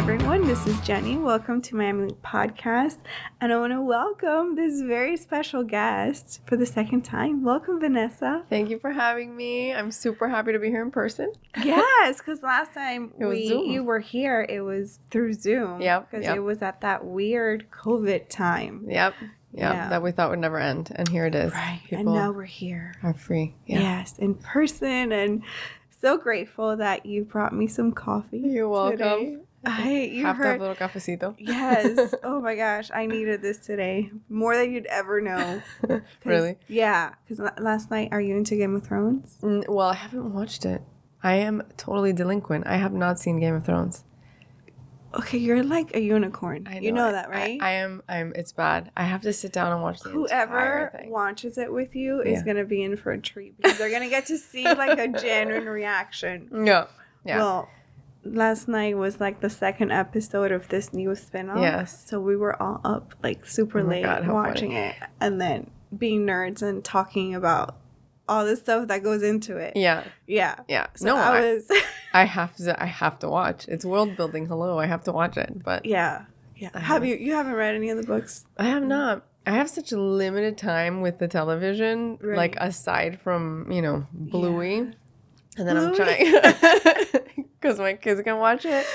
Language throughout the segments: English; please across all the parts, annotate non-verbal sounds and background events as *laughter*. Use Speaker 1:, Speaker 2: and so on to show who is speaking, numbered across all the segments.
Speaker 1: everyone. This is Jenny. Welcome to Miami Podcast. And I want to welcome this very special guest for the second time. Welcome, Vanessa.
Speaker 2: Thank you for having me. I'm super happy to be here in person. *laughs*
Speaker 1: Yes, because last time we
Speaker 2: Zoom.
Speaker 1: you were here, it was through Zoom.
Speaker 2: Yep,
Speaker 1: Because
Speaker 2: yep.
Speaker 1: it was at that weird COVID time.
Speaker 2: Yep. Yep.
Speaker 1: Yeah.
Speaker 2: That we thought would never end. And here it is.
Speaker 1: Right.
Speaker 2: People
Speaker 1: and now we're here.
Speaker 2: are free. Yeah.
Speaker 1: Yes, in person. And so grateful that you brought me some coffee.
Speaker 2: You're welcome.
Speaker 1: today. I, you
Speaker 2: have to have a little cafecito.
Speaker 1: Yes. *laughs* Oh my gosh, I needed this today more than you'd ever know. *laughs*
Speaker 2: really?
Speaker 1: Yeah. Because last night, are you into Game of Thrones?
Speaker 2: Mm, Well, I haven't watched it. I am totally delinquent. I have not seen Game of Thrones.
Speaker 1: Okay, you're like a unicorn.
Speaker 2: I
Speaker 1: you know that, right?
Speaker 2: I, I am. I'm. It's bad. I have to sit down and watch the
Speaker 1: Whoever watches it with you is
Speaker 2: Yeah.
Speaker 1: gonna be in for a treat because they're gonna get to see like a *laughs* genuine reaction.
Speaker 2: Yeah. Yeah.
Speaker 1: Well, last night was like the second episode of this new spinoff.
Speaker 2: Yes.
Speaker 1: So we were all up like super
Speaker 2: Oh
Speaker 1: late
Speaker 2: God,
Speaker 1: watching it and then being nerds and talking about all the stuff that goes into it.
Speaker 2: yeah.
Speaker 1: Yeah.
Speaker 2: Yeah.
Speaker 1: So
Speaker 2: no,
Speaker 1: I,
Speaker 2: I,
Speaker 1: was *laughs*
Speaker 2: I have to. I have to watch. It's world building. Hello. I have to watch it. But
Speaker 1: Yeah. Yeah.
Speaker 2: I
Speaker 1: Have you you haven't read any of the books?
Speaker 2: I have not. I have such a limited time with the television, like aside from you know Bluey,
Speaker 1: Yeah.
Speaker 2: And then I'm trying *laughs* because my kids can watch it.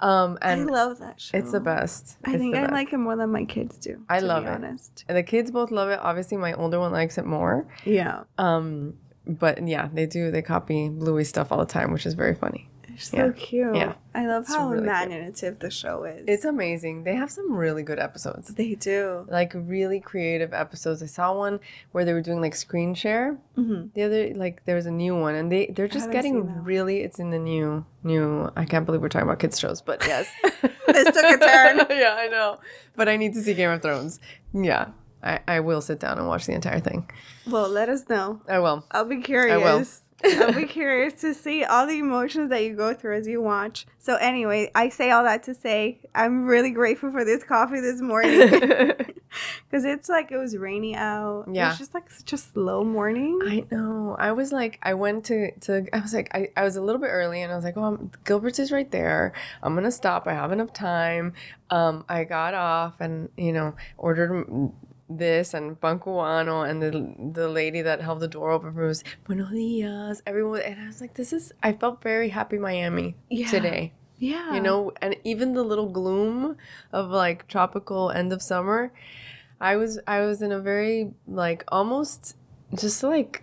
Speaker 2: Um, and I
Speaker 1: love that show.
Speaker 2: it's the best.
Speaker 1: I
Speaker 2: It's
Speaker 1: think I
Speaker 2: best.
Speaker 1: like it more than my kids do.
Speaker 2: I
Speaker 1: to
Speaker 2: love
Speaker 1: be
Speaker 2: it.
Speaker 1: honest.
Speaker 2: And the kids both love it. Obviously, my older one likes it more.
Speaker 1: Yeah.
Speaker 2: Um, but yeah, they do. They copy Bluey stuff all the time, which is very funny.
Speaker 1: They're so
Speaker 2: Yeah.
Speaker 1: cute.
Speaker 2: Yeah.
Speaker 1: I love
Speaker 2: It's
Speaker 1: how
Speaker 2: really cute.
Speaker 1: imaginative the show is.
Speaker 2: It's amazing. They have some really good episodes.
Speaker 1: they do.
Speaker 2: Like really creative episodes. I saw one where they were doing like screen share.
Speaker 1: hmm
Speaker 2: The other like there's a new one and they they're just getting really it's in the new new I can't believe we're talking about kids shows, but yes. *laughs*
Speaker 1: This took a turn. *laughs*
Speaker 2: yeah, I know. But I need to see Game of Thrones. Yeah. I, I will sit down and watch the entire thing.
Speaker 1: Well, let us know.
Speaker 2: I will.
Speaker 1: I'll be curious. I'll be *laughs* curious to see all the emotions that you go through as you watch. So anyway, I say all that to say I'm really grateful for this coffee this morning *laughs* *laughs* because it's like it was rainy out.
Speaker 2: Yeah.
Speaker 1: It's just like such a slow morning.
Speaker 2: I know. I was like, I went to, to I was like, I, I was a little bit early and I was like, oh, I'm, Gilbert's is right there. I'm going to stop. I have enough time. Um, I got off and, you know, ordered this and pan cubano and the the lady that held the door open for was buenos dias everyone and I was like this is I felt very happy Miami
Speaker 1: Yeah.
Speaker 2: today
Speaker 1: yeah.
Speaker 2: you know and even the little gloom of like tropical end of summer i was i was in a very like almost just like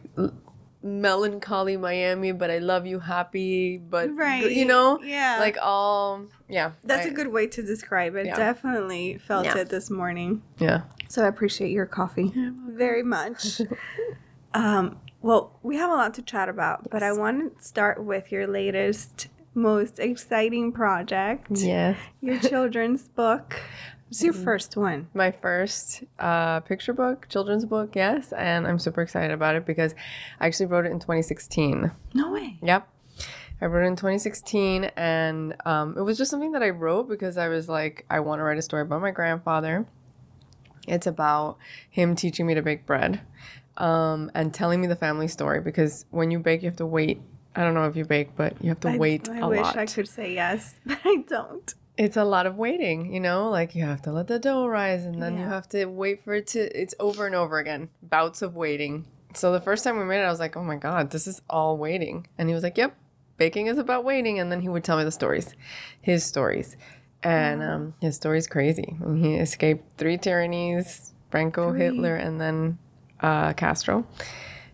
Speaker 2: melancholy miami but i love you happy but
Speaker 1: right.
Speaker 2: you know
Speaker 1: Yeah.
Speaker 2: like all yeah
Speaker 1: that's
Speaker 2: a
Speaker 1: a good way to describe it.
Speaker 2: Yeah.
Speaker 1: Definitely felt
Speaker 2: Yeah.
Speaker 1: it this morning.
Speaker 2: yeah
Speaker 1: So I appreciate your coffee very much. *laughs* um, well, we have a lot to chat about, but I want to start with your latest, most exciting project,
Speaker 2: yes
Speaker 1: your children's book. *laughs* It's your first one.
Speaker 2: my first uh, picture book children's book yes and i'm super excited about it because i actually wrote it in 2016
Speaker 1: No way.
Speaker 2: Yep. I wrote it in 2016, and um, it was just something that I wrote because I was like, I want to write a story about my grandfather. It's about him teaching me to bake bread um, and telling me the family story because when you bake, you have to wait. I don't know if you bake, but you have to
Speaker 1: I,
Speaker 2: wait
Speaker 1: I
Speaker 2: a
Speaker 1: wish. I could say yes, *laughs* but I don't.
Speaker 2: It's a lot of waiting, you know? Like you have to let the dough rise and then you have to wait for it to, it's over and over again. Bouts of waiting. So the first time we made it, I was like, oh my God, this is all waiting. And he was like, yep, baking is about waiting. And then he would tell me the stories, his stories. And um, his story's crazy. And he escaped three tyrannies Franco,
Speaker 1: Three.
Speaker 2: Hitler, and then uh, Castro.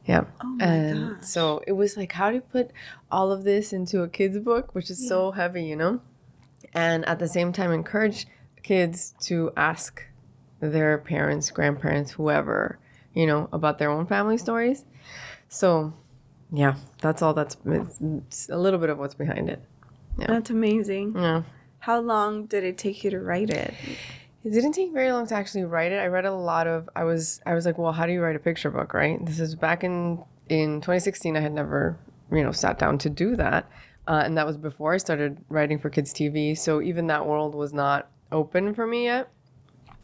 Speaker 2: Yeah.
Speaker 1: Oh my
Speaker 2: and
Speaker 1: gosh.
Speaker 2: so it was like, how do you put all of this into a kid's book, which is so heavy, you know? And at the same time, encourage kids to ask their parents, grandparents, whoever, you know, about their own family stories. So, yeah, that's all that's it's a little bit of what's behind it. Yeah.
Speaker 1: That's amazing.
Speaker 2: Yeah.
Speaker 1: How long did it take you to write it?
Speaker 2: It didn't take very long to actually write it. I read a lot of I was I was like, well, how do you write a picture book, right? This is back in in 2016 I had never, you know, sat down to do that. Uh, and that was before I started writing for kids TV, so even that world was not open for me yet.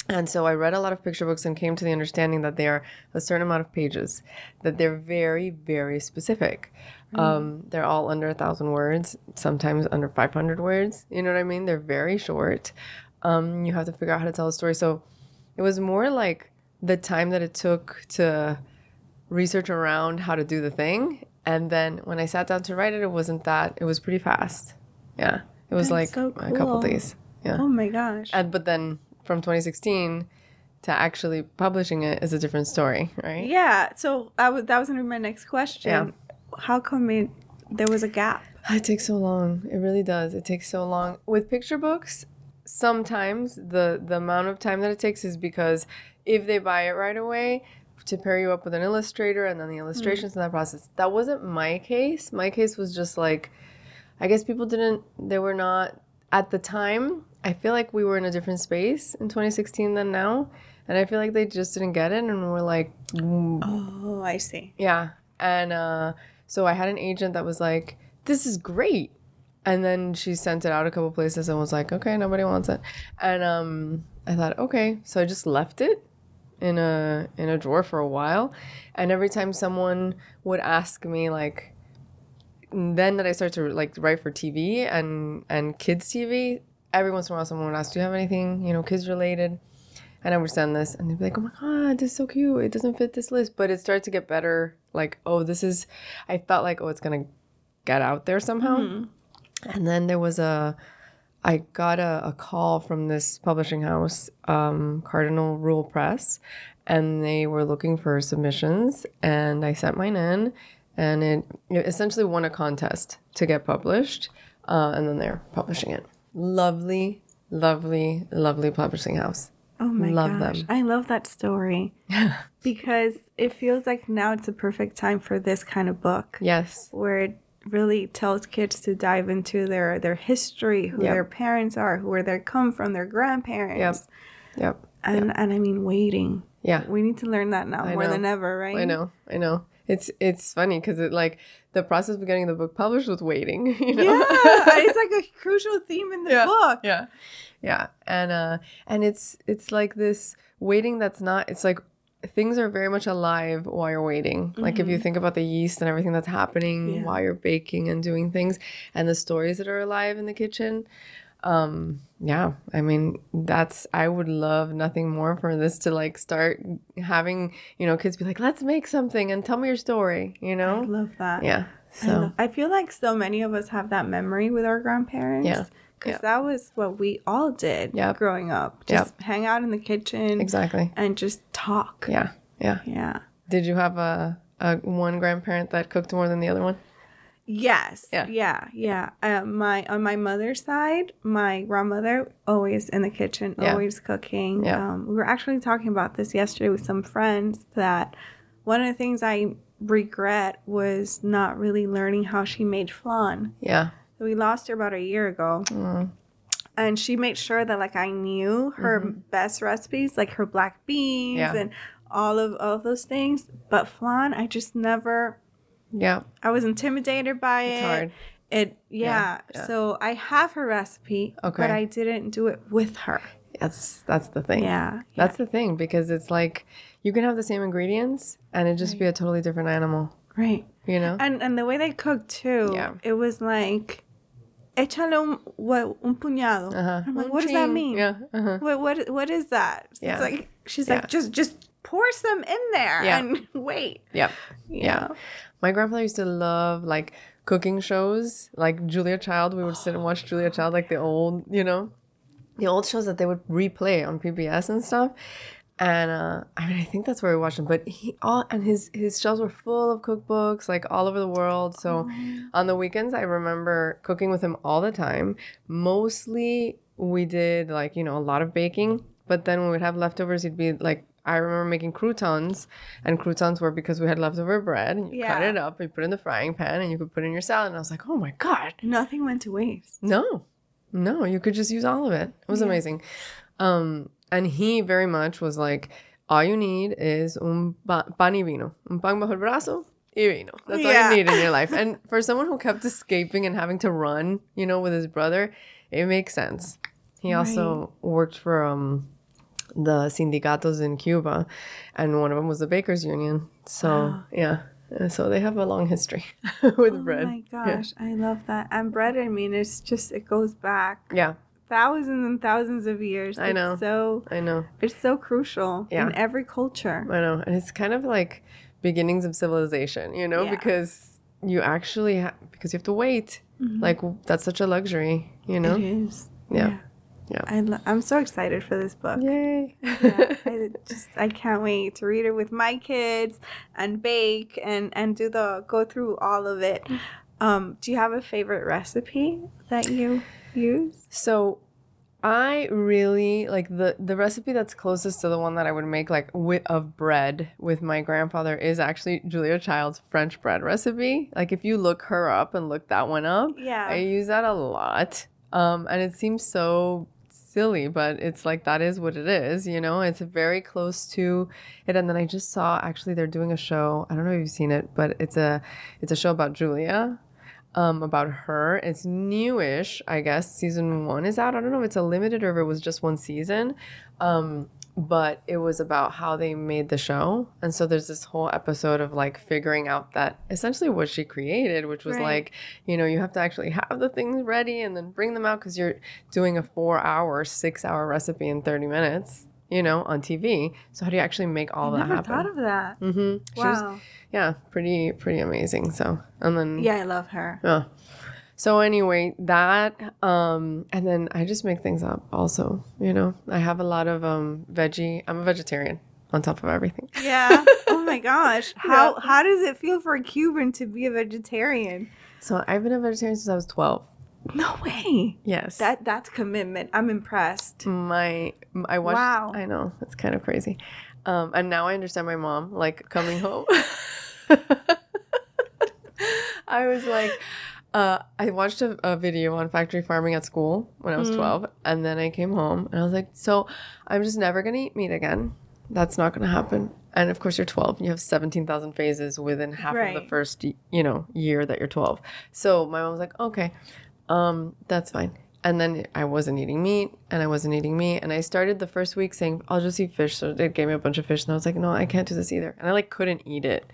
Speaker 2: And so I read a lot of picture books and came to the understanding that they are a certain amount of pages, that they're very, very specific. Um, they're all under a thousand words, sometimes under 500 words. You know what I mean? They're very short. Um, you have to figure out how to tell a story. So it was more like the time that it took to research around how to do the thing. And then when I sat down to write it, it wasn't that, it was pretty fast. Yeah. It was
Speaker 1: That's
Speaker 2: like
Speaker 1: so
Speaker 2: a couple
Speaker 1: cool.
Speaker 2: days. Yeah.
Speaker 1: Oh my gosh.
Speaker 2: And but then from 2016 to actually publishing it is a different story, right?
Speaker 1: yeah. So I was that was gonna be my next question.
Speaker 2: Yeah.
Speaker 1: How come it, there was a gap?
Speaker 2: It takes so long. It really does. It takes so long. With picture books, sometimes the the amount of time that it takes is because if they buy it right away to pair you up with an illustrator and then the illustrations in that process. That wasn't my case. My case was just like I guess people didn't they were not at the time. I feel like we were in a different space in 2016 than now. And I feel like they just didn't get it and were like, "Mm,
Speaker 1: Oh, I see.
Speaker 2: yeah. And uh, so I had an agent that was like, this is great. And then she sent it out a couple places and was like, okay, nobody wants it. And um, I thought, okay. So I just left it in a in a drawer for a while. And every time someone would ask me like then that I started to like write for TV and and kids TV, every once in a while someone would ask, Do you have anything, you know, kids related? And I would send this and they'd be like, Oh my god, this is so cute. It doesn't fit this list. But it started to get better. Like, oh, this is I felt like, oh, it's gonna get out there somehow. Mm-hmm. And then there was a I got a, a call from this publishing house, um, Cardinal Rule Press, and they were looking for submissions. And I sent mine in, and it, it essentially won a contest to get published. Uh, and then they're publishing it. Lovely, lovely, lovely publishing house.
Speaker 1: Oh my
Speaker 2: Love
Speaker 1: gosh.
Speaker 2: them.
Speaker 1: I love that story *laughs* because it feels like now it's a perfect time for this kind of book
Speaker 2: Yes.
Speaker 1: where really tells kids to dive into their their history, who
Speaker 2: Yep.
Speaker 1: their parents are, who where they come from, their grandparents.
Speaker 2: Yep. Yep.
Speaker 1: And and I mean waiting.
Speaker 2: Yeah.
Speaker 1: We need to learn that now
Speaker 2: I
Speaker 1: more
Speaker 2: know.
Speaker 1: than ever, right?
Speaker 2: I know. I know. It's it's funny because it like the process of getting the book published was waiting. *laughs* You know?
Speaker 1: Yeah, *laughs* it's like a crucial theme in the
Speaker 2: Yeah.
Speaker 1: book.
Speaker 2: yeah yeah and uh and it's it's like this waiting that's not it's like things are very much alive while you're waiting like if you think about the yeast and everything that's happening
Speaker 1: Mm-hmm. Yeah.
Speaker 2: while you're baking and doing things and the stories that are alive in the kitchen um yeah i mean that's i would love nothing more for this to like start having you know kids be like let's make something and tell me your story you
Speaker 1: I
Speaker 2: know
Speaker 1: love that.
Speaker 2: yeah
Speaker 1: I,
Speaker 2: so
Speaker 1: love- I feel like so many of us have that memory with our grandparents.
Speaker 2: Yeah.
Speaker 1: Because
Speaker 2: Yeah.
Speaker 1: that was what we all did
Speaker 2: Yep.
Speaker 1: growing up. Just hang out in the kitchen
Speaker 2: exactly
Speaker 1: and just talk.
Speaker 2: yeah yeah
Speaker 1: Yeah.
Speaker 2: did you have a, a one grandparent that cooked more than the other one
Speaker 1: Yes.
Speaker 2: Yeah.
Speaker 1: Yeah. Yeah. Uh, my on my mother's side, my grandmother always in the kitchen,
Speaker 2: Yeah.
Speaker 1: always cooking.
Speaker 2: Yeah.
Speaker 1: Um, we were actually talking about this yesterday with some friends that one of the things I regret was not really learning how she made flan.
Speaker 2: yeah
Speaker 1: We lost her about a year ago.
Speaker 2: Mm.
Speaker 1: and she made sure that like I knew her best recipes, like her black beans
Speaker 2: Mm-hmm. Yeah.
Speaker 1: and all of all of those things. But flan, I just never.
Speaker 2: Yeah,
Speaker 1: I was intimidated by
Speaker 2: it's
Speaker 1: it.
Speaker 2: hard.
Speaker 1: It yeah.
Speaker 2: yeah.
Speaker 1: So I have her recipe,
Speaker 2: Okay.
Speaker 1: but I didn't do it with her.
Speaker 2: That's that's the thing.
Speaker 1: Yeah.
Speaker 2: That's the thing because it's like you can have the same ingredients and it just be a totally different animal.
Speaker 1: Right.
Speaker 2: You know?
Speaker 1: And and the way they cooked too.
Speaker 2: Yeah.
Speaker 1: It was like échale un, what, un puñado.
Speaker 2: Uh-huh.
Speaker 1: I'm like,
Speaker 2: Un
Speaker 1: what does that mean?
Speaker 2: Yeah. Uh-huh.
Speaker 1: What what what is that? It's
Speaker 2: Yeah.
Speaker 1: like she's
Speaker 2: Yeah.
Speaker 1: like just just pour some in there
Speaker 2: Yeah.
Speaker 1: and *laughs* wait.
Speaker 2: Yep.
Speaker 1: Yeah.
Speaker 2: My grandfather used to love like cooking shows, like Julia Child. We would sit and watch Julia Child, like the old, you know, the old shows that they would replay on PBS and stuff. And uh, I mean, I think that's where we watched them. But he all and his his shelves were full of cookbooks, like all over the world. So on the weekends, I remember cooking with him all the time. Mostly, we did like you know a lot of baking. But then when we'd have leftovers, he'd be like, I remember making croutons, and croutons were because we had leftover bread. And you cut it up, and you put it in the frying pan, and you could put it in your salad. And I was like, oh my god,
Speaker 1: Nothing went to waste.
Speaker 2: no, no, you could just use all of it. It was
Speaker 1: Yeah.
Speaker 2: amazing. Um, and he very much was like, all you need is un pa- pan y vino, un pan bajo el brazo y vino. That's all you need in your *laughs* life. And for someone who kept escaping and having to run, you know, with his brother, it makes sense. He also worked for um the sindicatos in Cuba, and one of them was the Bakers Union. So
Speaker 1: Wow. *gasps*
Speaker 2: yeah, so they have a long history *laughs* with
Speaker 1: oh
Speaker 2: bread.
Speaker 1: Oh my
Speaker 2: Yeah.
Speaker 1: gosh, I love that. And bread, I mean, it's just it goes back
Speaker 2: Yeah,
Speaker 1: thousands and thousands of years.
Speaker 2: I
Speaker 1: It's
Speaker 2: know.
Speaker 1: So
Speaker 2: I know,
Speaker 1: it's so crucial
Speaker 2: Yeah.
Speaker 1: in every culture.
Speaker 2: I know, and it's kind of like beginnings of civilization, you know,
Speaker 1: Yeah.
Speaker 2: because you actually ha- because you have to wait.
Speaker 1: Mhm.
Speaker 2: Like that's such a luxury, you know.
Speaker 1: It is.
Speaker 2: Yeah. Yeah.
Speaker 1: I lo- I'm so excited for this book.
Speaker 2: Yay!
Speaker 1: yeah, I just I can't wait to read it with my kids and bake and and do the go through all of it. Um, do you have a favorite recipe that you use?
Speaker 2: So I really like the the recipe that's closest to the one that I would make like with of bread with my grandfather is actually Julia Child's French bread recipe. Like if you look her up and look that one up,
Speaker 1: Yeah.
Speaker 2: I use that a lot. Um and it seems so silly, but it's like that is what it is, you know? It's very close to it and then I just saw actually they're doing a show. I don't know if you've seen it, but it's a it's a show about Julia um, about her. It's newish, I guess. Season one is out. I don't know if it's a limited or if it was just one season. Um, but it was about how they made the show. And so there's this whole episode of like figuring out that essentially what she created, which was
Speaker 1: Right.
Speaker 2: like, you know, you have to actually have the things ready and then bring them out because you're doing a four hour, six hour recipe in 30 minutes, you know, on TV. So how do you actually make all
Speaker 1: I
Speaker 2: that
Speaker 1: never
Speaker 2: happen?
Speaker 1: thought of that.
Speaker 2: mm-hmm.
Speaker 1: Wow.
Speaker 2: yeah, pretty, pretty amazing. So, and then
Speaker 1: Yeah, I love her.
Speaker 2: yeah. So anyway, that um and then I just make things up also, you know. I have a lot of um veggie. I'm a vegetarian on top of everything.
Speaker 1: Yeah. *laughs* oh my gosh. How how does it feel for a Cuban to be a vegetarian?
Speaker 2: So I've been a vegetarian since I was 12.
Speaker 1: No way.
Speaker 2: Yes.
Speaker 1: That that's commitment. I'm impressed.
Speaker 2: my I watched
Speaker 1: Wow.
Speaker 2: I know, it's kind of crazy. Um and now I understand my mom like coming home. *laughs* I was like uh, I watched a, a video on factory farming at school when I was
Speaker 1: Mm.
Speaker 2: 12, and then I came home and I was like, So I'm just never gonna eat meat again. That's not gonna happen. And of course, you're 12. You have 17,000 phases within half of the first, you know, year that you're 12. So my mom was like, "Okay, um, that's fine." And then I wasn't eating meat, and I wasn't eating meat, and I started the first week saying, "I'll just eat fish." So they gave me a bunch of fish, and I was like, "No, I can't do this either." And I like couldn't eat it,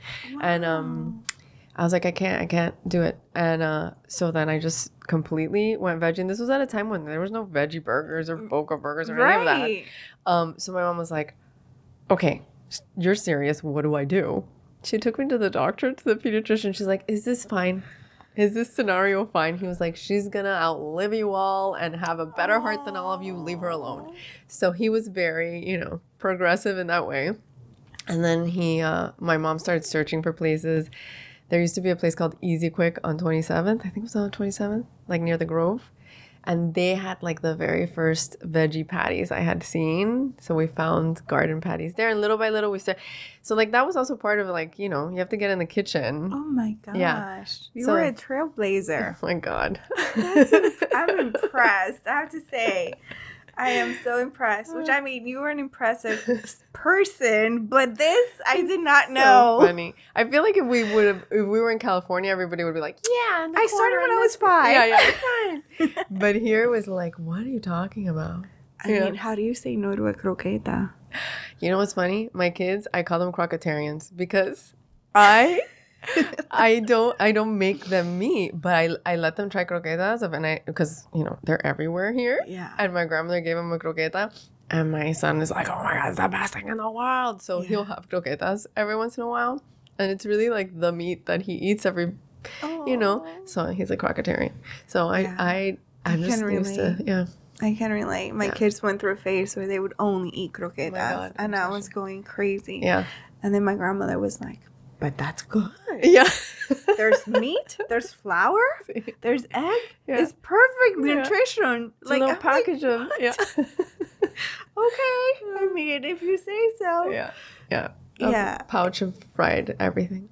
Speaker 2: and um, I was like, I can't, I can't do it. And uh, so then I just completely went veggie. And this was at a time when there was no veggie burgers or boca burgers or any of that.
Speaker 1: right.
Speaker 2: Um, so my mom was like, okay, you're serious. What do I do? She took me to the doctor, to the pediatrician. She's like, is this fine? Is this scenario fine? He was like, she's gonna outlive you all and have a better heart than all of you. Leave her alone. So he was very, you know, progressive in that way. And then he, uh, my mom started searching for places. There used to be a place called Easy Quick on 27th. I think it was on 27th, like near the Grove. And they had like the very first veggie patties I had seen. So we found garden patties there. And little by little, we started. So, like, that was also part of like, you know, you have to get in the kitchen.
Speaker 1: Oh my gosh.
Speaker 2: Yeah.
Speaker 1: You
Speaker 2: So-
Speaker 1: were a trailblazer. *laughs*
Speaker 2: Oh my God.
Speaker 1: I'm *laughs* impressed. I have to say, I am so impressed. Which I mean, you were an impressive *laughs* person, but this I did not
Speaker 2: So
Speaker 1: know.
Speaker 2: funny. I feel like if we would have, if we were in California, everybody would be like, yeah.
Speaker 1: I started when I was five.
Speaker 2: Yeah, yeah, *laughs* *laughs* but here it was like, what are you talking about?
Speaker 1: I
Speaker 2: Yeah.
Speaker 1: mean, how do you say no to a croqueta?
Speaker 2: You know what's funny? My kids, I call them crocetarians because I I don't I don't make them meat, but I I let them try croquetas of and I because you know they're everywhere here.
Speaker 1: Yeah.
Speaker 2: And my grandmother gave him a croqueta. And my son is like, oh my God, it's the best thing in the world. So he'll have croquetas every once in a while. And it's really like the meat that he eats every, you know. So he's a crocetarian. So I,
Speaker 1: Yeah.
Speaker 2: I,
Speaker 1: I
Speaker 2: I'm just
Speaker 1: can
Speaker 2: used to, yeah.
Speaker 1: I can relate. My
Speaker 2: Yeah.
Speaker 1: kids went through a phase where they would only eat oh croquetas,
Speaker 2: God,
Speaker 1: and I was going crazy.
Speaker 2: Yeah.
Speaker 1: And then my grandmother was like, "But that's good.
Speaker 2: Yeah. *laughs*
Speaker 1: There's meat. There's flour. *laughs* There's egg.
Speaker 2: Yeah.
Speaker 1: It's perfect
Speaker 2: Yeah.
Speaker 1: nutrition.
Speaker 2: It's a little
Speaker 1: I'm like,
Speaker 2: package of, yeah. *laughs*
Speaker 1: okay. I mean, if you say so.
Speaker 2: yeah. Yeah. A
Speaker 1: Yeah.
Speaker 2: pouch of fried everything.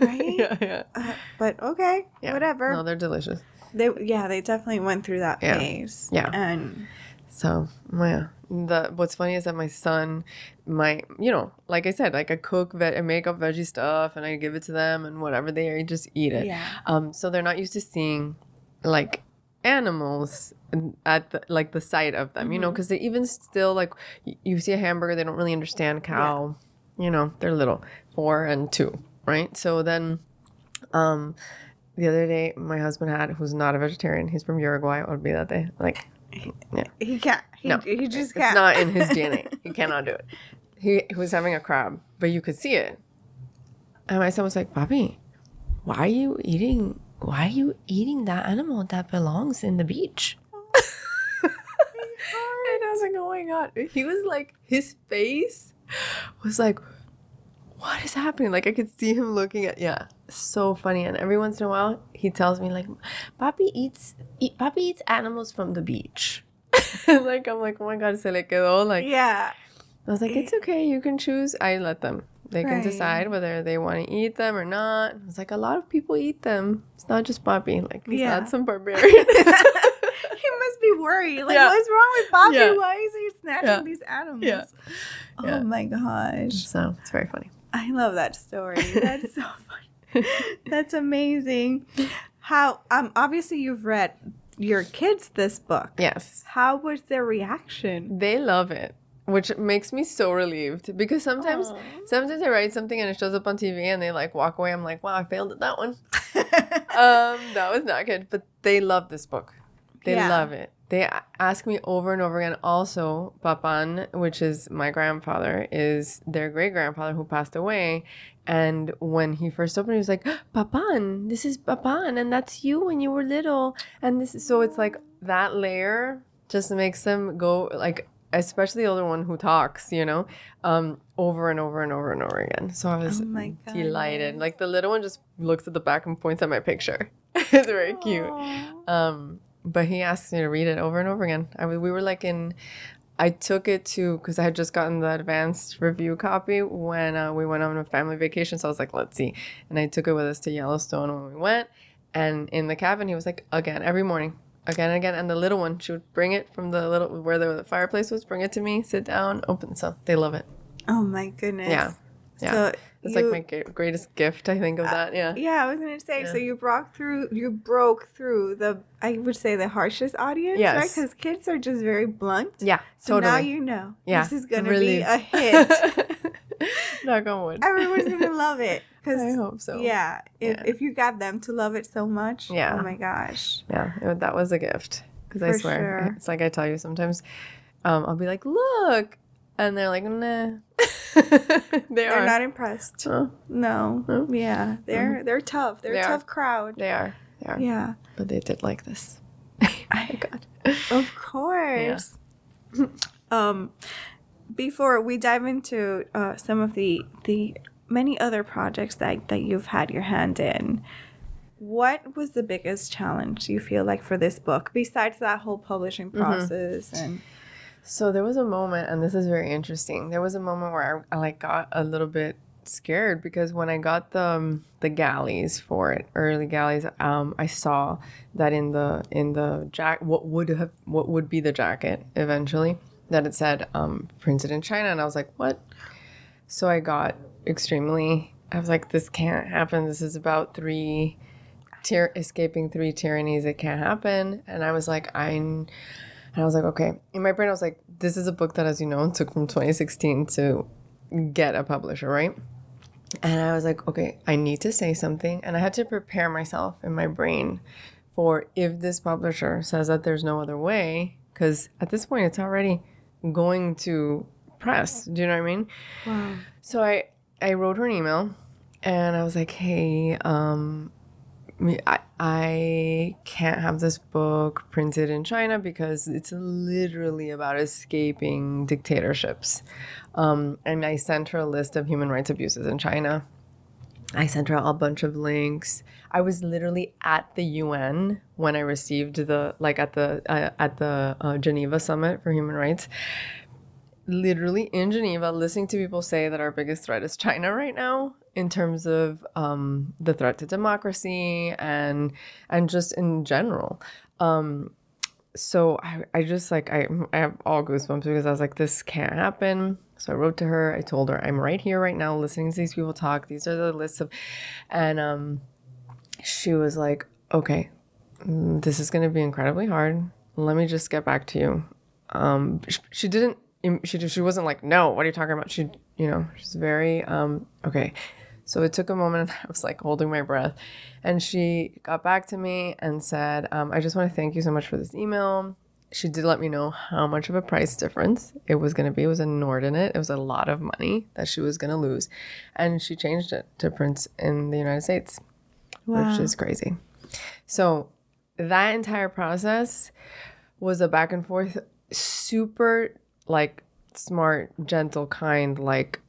Speaker 1: Right?
Speaker 2: yeah, yeah.
Speaker 1: Uh, but okay,
Speaker 2: Yeah.
Speaker 1: whatever.
Speaker 2: No, they're delicious.
Speaker 1: They yeah, they definitely went through that
Speaker 2: Yeah.
Speaker 1: phase.
Speaker 2: Yeah.
Speaker 1: And
Speaker 2: So yeah, the what's funny is that my son, my you know, like I said, like I cook, ve- I make up veggie stuff, and I give it to them, and whatever they are, just eat it.
Speaker 1: yeah.
Speaker 2: Um, so they're not used to seeing like animals at the, like the sight of them, you know, because they even still like y- you see a hamburger, they don't really understand cow. You know, they're little, four and two, right? So then, um, the other day, my husband had who's not a vegetarian. He's from Uruguay. It would be that day. Like,
Speaker 1: He can't. He,
Speaker 2: No,
Speaker 1: he just
Speaker 2: it's
Speaker 1: can't.
Speaker 2: not in his *laughs* DNA. He cannot do it. He, he was having a crab, but you could see it. And my son was like, Bobby, why are you eating? Why are you eating that animal that belongs in the beach? *laughs* *laughs* and I was like, oh my god. He was like, his face was like, what is happening? Like I could see him looking at yeah, so funny. And every once in a while, he tells me like, Papi eats eat, Papi eats animals from the beach. *laughs* like I'm like, oh my god, se le quedó. Like
Speaker 1: yeah.
Speaker 2: I was like, it's okay, you can choose. I let them. They can decide whether they want to eat them or not. It's like a lot of people eat them. It's not just Bobby. Like he's
Speaker 1: Yeah.
Speaker 2: not some barbarian. *laughs* *laughs*
Speaker 1: he must be worried. Like,
Speaker 2: Yeah.
Speaker 1: what's wrong with Bobby?
Speaker 2: Yeah.
Speaker 1: Why is he snatching these animals? Oh my gosh.
Speaker 2: so it's very funny.
Speaker 1: I love that story. That's so funny. That's amazing. How um obviously you've read your kids this book.
Speaker 2: Yes.
Speaker 1: How was their reaction?
Speaker 2: They love it, which makes me so relieved because sometimes
Speaker 1: Aw.
Speaker 2: sometimes I write something and it shows up on TV and they like walk away. I'm like, wow, I failed at that one. *laughs* um, that was not good. But they love this book. They
Speaker 1: Yeah.
Speaker 2: love it. They ask me over and over again. Also, Papan, which is my grandfather, is their great grandfather who passed away. And when he first opened, he was like, *gasps* Papan, this is Papan, and that's you when you were little. And this is so it's like that layer just makes them go like especially the older one who talks, you know, um, over and over and over and over again. So I was
Speaker 1: Oh
Speaker 2: delighted. Like the little one just looks at the back and points at my picture. *laughs* it's very cute. Um, but he asked me to read it over and over again. I we were like in, I took it to because I had just gotten the advanced review copy when uh, we went on a family vacation. So I was like, let's see, and I took it with us to Yellowstone when we went. And in the cabin, he was like, again every morning, again and again. And the little one, she would bring it from the little where the fireplace was, bring it to me, sit down, open. So they love it.
Speaker 1: Oh my goodness.
Speaker 2: Yeah. Yeah.
Speaker 1: So
Speaker 2: It's
Speaker 1: you-
Speaker 2: like my greatest gift, I think, of that. Yeah.
Speaker 1: Yeah, I was gonna say. So you broke through. You broke through the. I would say the harshest audience, right?
Speaker 2: Yes.
Speaker 1: Because kids are just very blunt.
Speaker 2: Yeah.
Speaker 1: So now you know.
Speaker 2: Yeah,
Speaker 1: This is gonna
Speaker 2: relieved.
Speaker 1: be a *laughs* hit.
Speaker 2: Knock on wood.
Speaker 1: Everyone's gonna *laughs* love it. Cause, I
Speaker 2: hope so.
Speaker 1: yeah, if
Speaker 2: Yeah.
Speaker 1: if you got them to love it so much,
Speaker 2: Yeah.
Speaker 1: Oh my gosh.
Speaker 2: Yeah, it- that was a gift. Because I swear,
Speaker 1: sure.
Speaker 2: it's like I tell you sometimes, um, I'll be like, look. And they're like, nah. *laughs* they
Speaker 1: They're
Speaker 2: are.
Speaker 1: not impressed. No. Yeah. They're they're tough. They're
Speaker 2: They
Speaker 1: a
Speaker 2: are.
Speaker 1: tough crowd.
Speaker 2: they are. They are.
Speaker 1: Yeah.
Speaker 2: But they did like this. oh *laughs* my God.
Speaker 1: Of course. um, before we dive into uh, some of the the many other projects that that you've had your hand in, what was the biggest challenge you feel like for this book besides that whole publishing
Speaker 2: Mm-hmm.
Speaker 1: process and
Speaker 2: So there was a moment, and this is very interesting. There was a moment where I, I like got a little bit scared because when I got the um, the galleys for it, early galleys, um, I saw that in the in the jack what would have what would be the jacket eventually that it said um, printed in China, and I was like, what? So I got extremely. I was like, this can't happen. This is about three. Tyr- escaping three tyrannies, it can't happen. And I was like, I and I was like, okay. In my brain, I was like, this is a book that, as you know, took from 2016 to get a publisher, right? And I was like, okay, I need to say something. And I had to prepare myself in my brain for if this publisher says that there's no other way, because at this point, it's already going to press. Do you know what I mean?
Speaker 1: wow.
Speaker 2: So I I wrote her an email, and I was like, "Hey, um, I I can't have this book printed in China because it's literally about escaping dictatorships." Um, and I sent her a list of human rights abuses in China. I sent her a bunch of links. I was literally at the UN when I received the like at the uh, at the uh, Geneva Summit for Human Rights literally in Geneva listening to people say that our biggest threat is China right now in terms of um, the threat to democracy and and just in general. Um, so I, I just like I, I have all goosebumps because I was like this can't happen. So I wrote to her. I told her I'm right here right now listening to these people talk. These are the lists of, and um, she was like, okay, "Mm, this is going to be incredibly hard. Let me just get back to you. Um, sh- she didn't, she, she wasn't like, no, what are you talking about? She, you know, she's very, um, okay. So it took a moment. And *laughs* I was like holding my breath. And she got back to me and said, um, I just want to thank you so much for this email. She did let me know how much of a price difference it was going to be. It was inordinate. It was a lot of money that she was going to lose. And she changed it to prints in the United States, which is crazy. So that entire process was a back and forth, super like smart, gentle, kind, like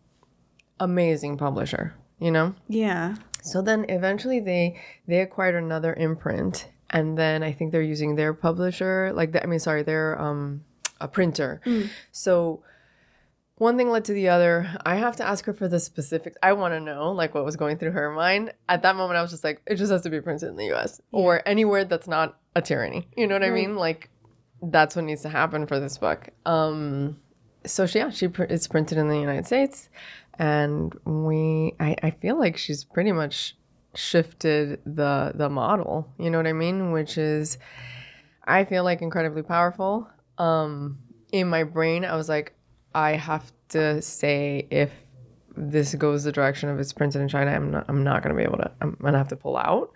Speaker 2: amazing publisher, you know?
Speaker 1: Yeah.
Speaker 2: So then eventually they they acquired another imprint and then I think they're using their publisher like the, I mean sorry their um a printer. So one thing led to the other. I have to ask her for the specifics. I want to know like what was going through her mind. At that moment I was just like it just has to be printed in the US or anywhere that's not a tyranny. You know what I mean? Like that's what needs to happen for this book. Um so she, yeah, she pr- it's printed in the United States, and we I, I feel like she's pretty much shifted the the model. You know what I mean? Which is, I feel like incredibly powerful. Um, in my brain, I was like, I have to say if this goes the direction of it's printed in China, I'm not I'm not gonna be able to. I'm gonna have to pull out,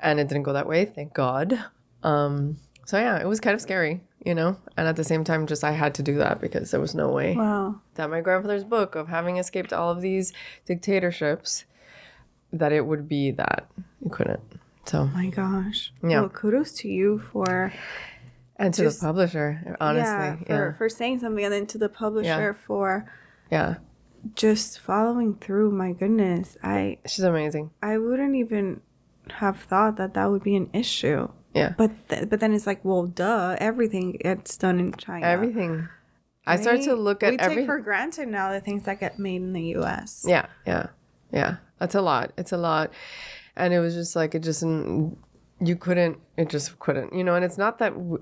Speaker 2: and it didn't go that way. Thank God. Um, so yeah, it was kind of scary, you know, and at the same time, just I had to do that because there was no way
Speaker 1: Wow.
Speaker 2: that my grandfather's book of having escaped all of these dictatorships, that it would be that you couldn't. So oh
Speaker 1: My gosh.
Speaker 2: Yeah.
Speaker 1: Well, kudos to you for
Speaker 2: and to
Speaker 1: Just-
Speaker 2: the publisher, honestly,
Speaker 1: yeah,
Speaker 2: yeah,
Speaker 1: for, for saying something and then to the publisher for
Speaker 2: yeah,
Speaker 1: just following through. My goodness. I
Speaker 2: she's amazing.
Speaker 1: I wouldn't even have thought that that would be an issue.
Speaker 2: Yeah,
Speaker 1: But th- but then it's like, well, duh, everything gets done in China.
Speaker 2: everything. I start to look at
Speaker 1: we
Speaker 2: every.
Speaker 1: take for granted now the things that get made in the U.S.
Speaker 2: Yeah, yeah, yeah. That's a lot. It's a lot, and it was just like it just mm, you couldn't. It just couldn't. You know, and it's not that. w-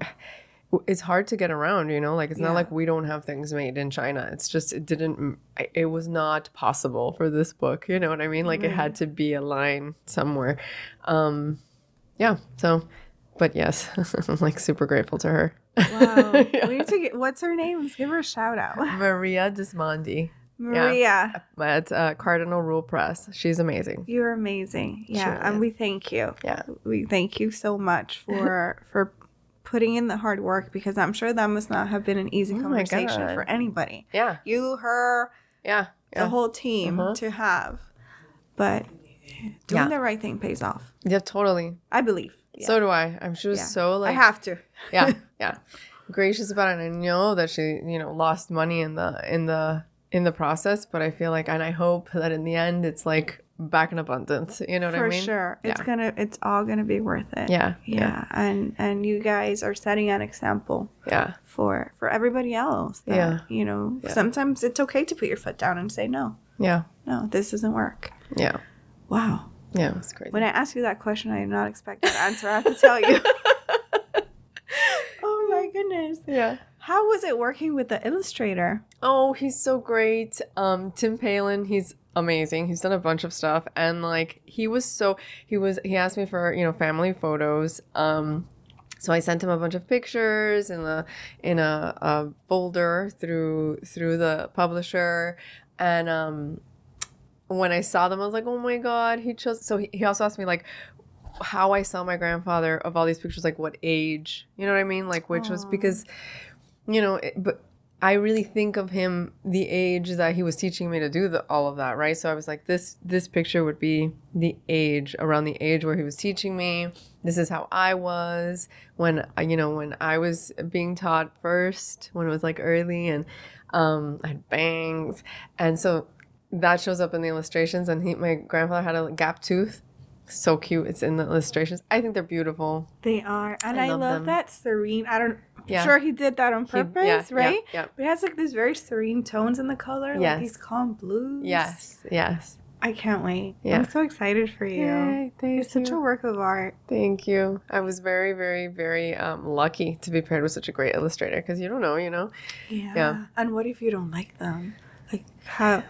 Speaker 2: It's hard to get around, you know. Like it's
Speaker 1: Yeah.
Speaker 2: not like we don't have things made in China. It's just it didn't. It was not possible for this book. You know what I mean? Like it had to be a line somewhere. Um, yeah. So, but yes, *laughs* I'm like super grateful to her.
Speaker 1: Wow. *laughs*
Speaker 2: Yeah.
Speaker 1: We need to get. What's her name? Let's give her a shout out. *laughs*
Speaker 2: Maria Dismondy
Speaker 1: Maria,
Speaker 2: at uh, Cardinal Rule Press. She's amazing.
Speaker 1: you're amazing. Yeah,
Speaker 2: really
Speaker 1: and
Speaker 2: is.
Speaker 1: we thank you.
Speaker 2: Yeah.
Speaker 1: we thank you so much for for putting in the hard work because I'm sure that must not have been an easy
Speaker 2: Oh
Speaker 1: conversation for anybody.
Speaker 2: Yeah.
Speaker 1: You, her,
Speaker 2: Yeah.
Speaker 1: the whole team
Speaker 2: Uh-huh.
Speaker 1: to have, but doing
Speaker 2: Yeah.
Speaker 1: the right thing pays off.
Speaker 2: Yeah, totally.
Speaker 1: I believe. Yeah.
Speaker 2: So do I. I'm she was
Speaker 1: Yeah.
Speaker 2: so like
Speaker 1: I have to. *laughs*
Speaker 2: yeah, *laughs* yeah. Gracious about it. And I know that she, you know, lost money in the in the in the process, but I feel like and I hope that in the end it's like back in abundance. You know what
Speaker 1: for
Speaker 2: I mean?
Speaker 1: For sure. It's gonna. It's all gonna be worth it.
Speaker 2: Yeah.
Speaker 1: Yeah.
Speaker 2: Yeah.
Speaker 1: and and you guys are setting an example
Speaker 2: Yeah.
Speaker 1: for for everybody else. That,
Speaker 2: Yeah.
Speaker 1: you know,
Speaker 2: Yeah.
Speaker 1: sometimes it's okay to put your foot down and say no.
Speaker 2: Yeah.
Speaker 1: No, this doesn't work.
Speaker 2: Yeah.
Speaker 1: Wow.
Speaker 2: Yeah. It's crazy.
Speaker 1: When I asked you that question, I did not expect that answer. I have to tell you. *laughs* oh my goodness.
Speaker 2: yeah.
Speaker 1: How was it working with the illustrator?
Speaker 2: Oh, he's so great. Um, Tim Palin, he's amazing. He's done a bunch of stuff, and like he was so he was he asked me for you know family photos. Um, so I sent him a bunch of pictures in the in a, a folder through through the publisher, and um, when I saw them, I was like, oh my god, he chose. So he, he also asked me like how I saw my grandfather of all these pictures, like what age, you know what I mean, like which was because you know, it, but I really think of him the age that he was teaching me to do the, all of that, right? So I was like, this this picture would be the age around the age where he was teaching me. This is how I was when I- you know when I was being taught first, when it was like early, and um, I had bangs, and so that shows up in the illustrations. And he, my grandfather had a gap tooth. So cute. It's in the illustrations. I think they're beautiful.
Speaker 1: They are. And
Speaker 2: I
Speaker 1: I,
Speaker 2: love
Speaker 1: love, that serene. I don't
Speaker 2: Yeah.
Speaker 1: sure he did that on purpose,
Speaker 2: yeah, yeah,
Speaker 1: right?
Speaker 2: Yeah.
Speaker 1: But it has like these very serene tones in the color,
Speaker 2: Yes.
Speaker 1: like these calm blues.
Speaker 2: Yes. Yes.
Speaker 1: I can't wait.
Speaker 2: Yeah.
Speaker 1: I'm so excited for you.
Speaker 2: Yay, thank
Speaker 1: It's such
Speaker 2: you.
Speaker 1: a work of art.
Speaker 2: Thank you. I was very, very, very um, lucky to be paired with such a great illustrator because you don't know, you know.
Speaker 1: Yeah.
Speaker 2: Yeah.
Speaker 1: And what if you don't like them? Like how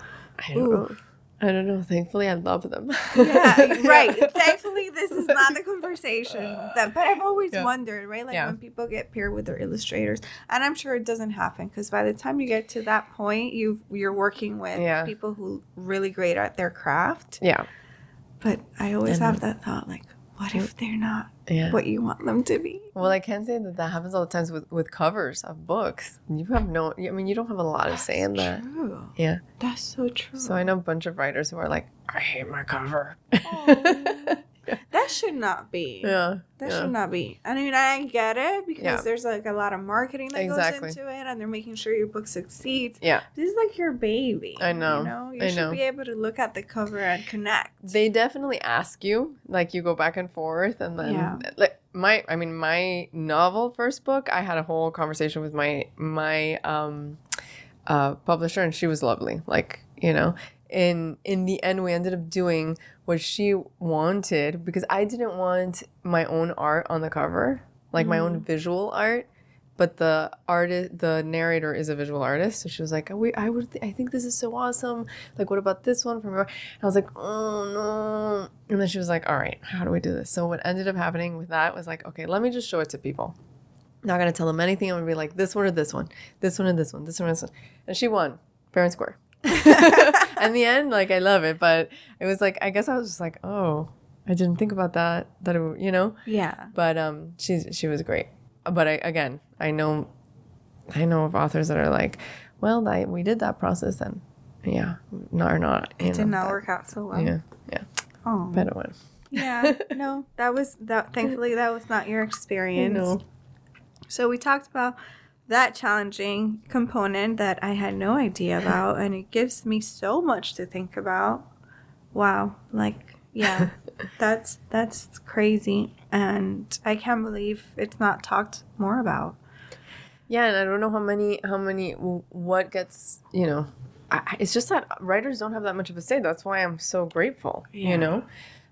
Speaker 2: I don't
Speaker 1: Ooh.
Speaker 2: know. I don't know. Thankfully, I love them.
Speaker 1: yeah, *laughs* right. Thankfully, this is not the conversation. Uh, that, but I've always
Speaker 2: Yeah.
Speaker 1: wondered, right? Like
Speaker 2: Yeah.
Speaker 1: when people get paired with their illustrators, and I'm sure it doesn't happen because by the time you get to that point, you you're working with
Speaker 2: Yeah.
Speaker 1: people who really great at their craft.
Speaker 2: Yeah.
Speaker 1: But I always
Speaker 2: I
Speaker 1: have that thought, like, what if they're not
Speaker 2: Yeah.
Speaker 1: what you want them to be?
Speaker 2: Well, I can say that that happens all the times with, with covers of books. You have no, I mean, you don't have a lot of say in that.
Speaker 1: True.
Speaker 2: Yeah.
Speaker 1: That's so true.
Speaker 2: So I know a bunch of writers who are like, I hate my cover. *laughs* *laughs*
Speaker 1: that should not be.
Speaker 2: yeah.
Speaker 1: That
Speaker 2: yeah.
Speaker 1: should not be. I mean, I get it because
Speaker 2: Yeah.
Speaker 1: there's like a lot of marketing that
Speaker 2: Exactly.
Speaker 1: goes into it, and they're making sure your book succeeds.
Speaker 2: Yeah.
Speaker 1: This is like your baby.
Speaker 2: I know.
Speaker 1: You know, you
Speaker 2: I
Speaker 1: should
Speaker 2: know.
Speaker 1: be able to look at the cover and connect.
Speaker 2: They definitely ask you, like you go back and forth, and then
Speaker 1: Yeah.
Speaker 2: like my, I mean, my novel first book, I had a whole conversation with my my um, uh, publisher, and she was lovely. Like you know, in in the end, we ended up doing what she wanted because I didn't want my own art on the cover, like my own mm. visual art. But the artist, the narrator, is a visual artist, so she was like, "We, I would, I think this is so awesome. Like, what about this one from your?" I was like, "Oh no!" And then she was like, "All right, how do we do this?" So what ended up happening with that was like, "Okay, let me just show it to people. Not gonna tell them anything. I'm gonna be like, this one or this one, this one or this one, this one or this one." And she won, fair and square. *laughs* in the end, like I love it, but it was like I guess I was just like, "Oh, I didn't think about that. That it, you know."
Speaker 1: Yeah.
Speaker 2: But um, she's she was great. But I again, I know, I know of authors that are like, well, I, we did that process and yeah, no, or not.
Speaker 1: It did
Speaker 2: know,
Speaker 1: not
Speaker 2: that-
Speaker 1: work out so well.
Speaker 2: Yeah, yeah,
Speaker 1: Oh.
Speaker 2: better one.
Speaker 1: yeah. *laughs* No, that was that. Thankfully, that was not your
Speaker 2: You
Speaker 1: experience.
Speaker 2: know,
Speaker 1: So we talked about that challenging component that I had no idea about, and it gives me so much to think about. Wow, like yeah, *laughs* that's that's crazy, and I can't believe it's not talked more about.
Speaker 2: yeah, and I don't know how many, how many, what gets, you know. I, it's just that writers don't have that much of a say. That's why I'm so grateful,
Speaker 1: Yeah.
Speaker 2: you know,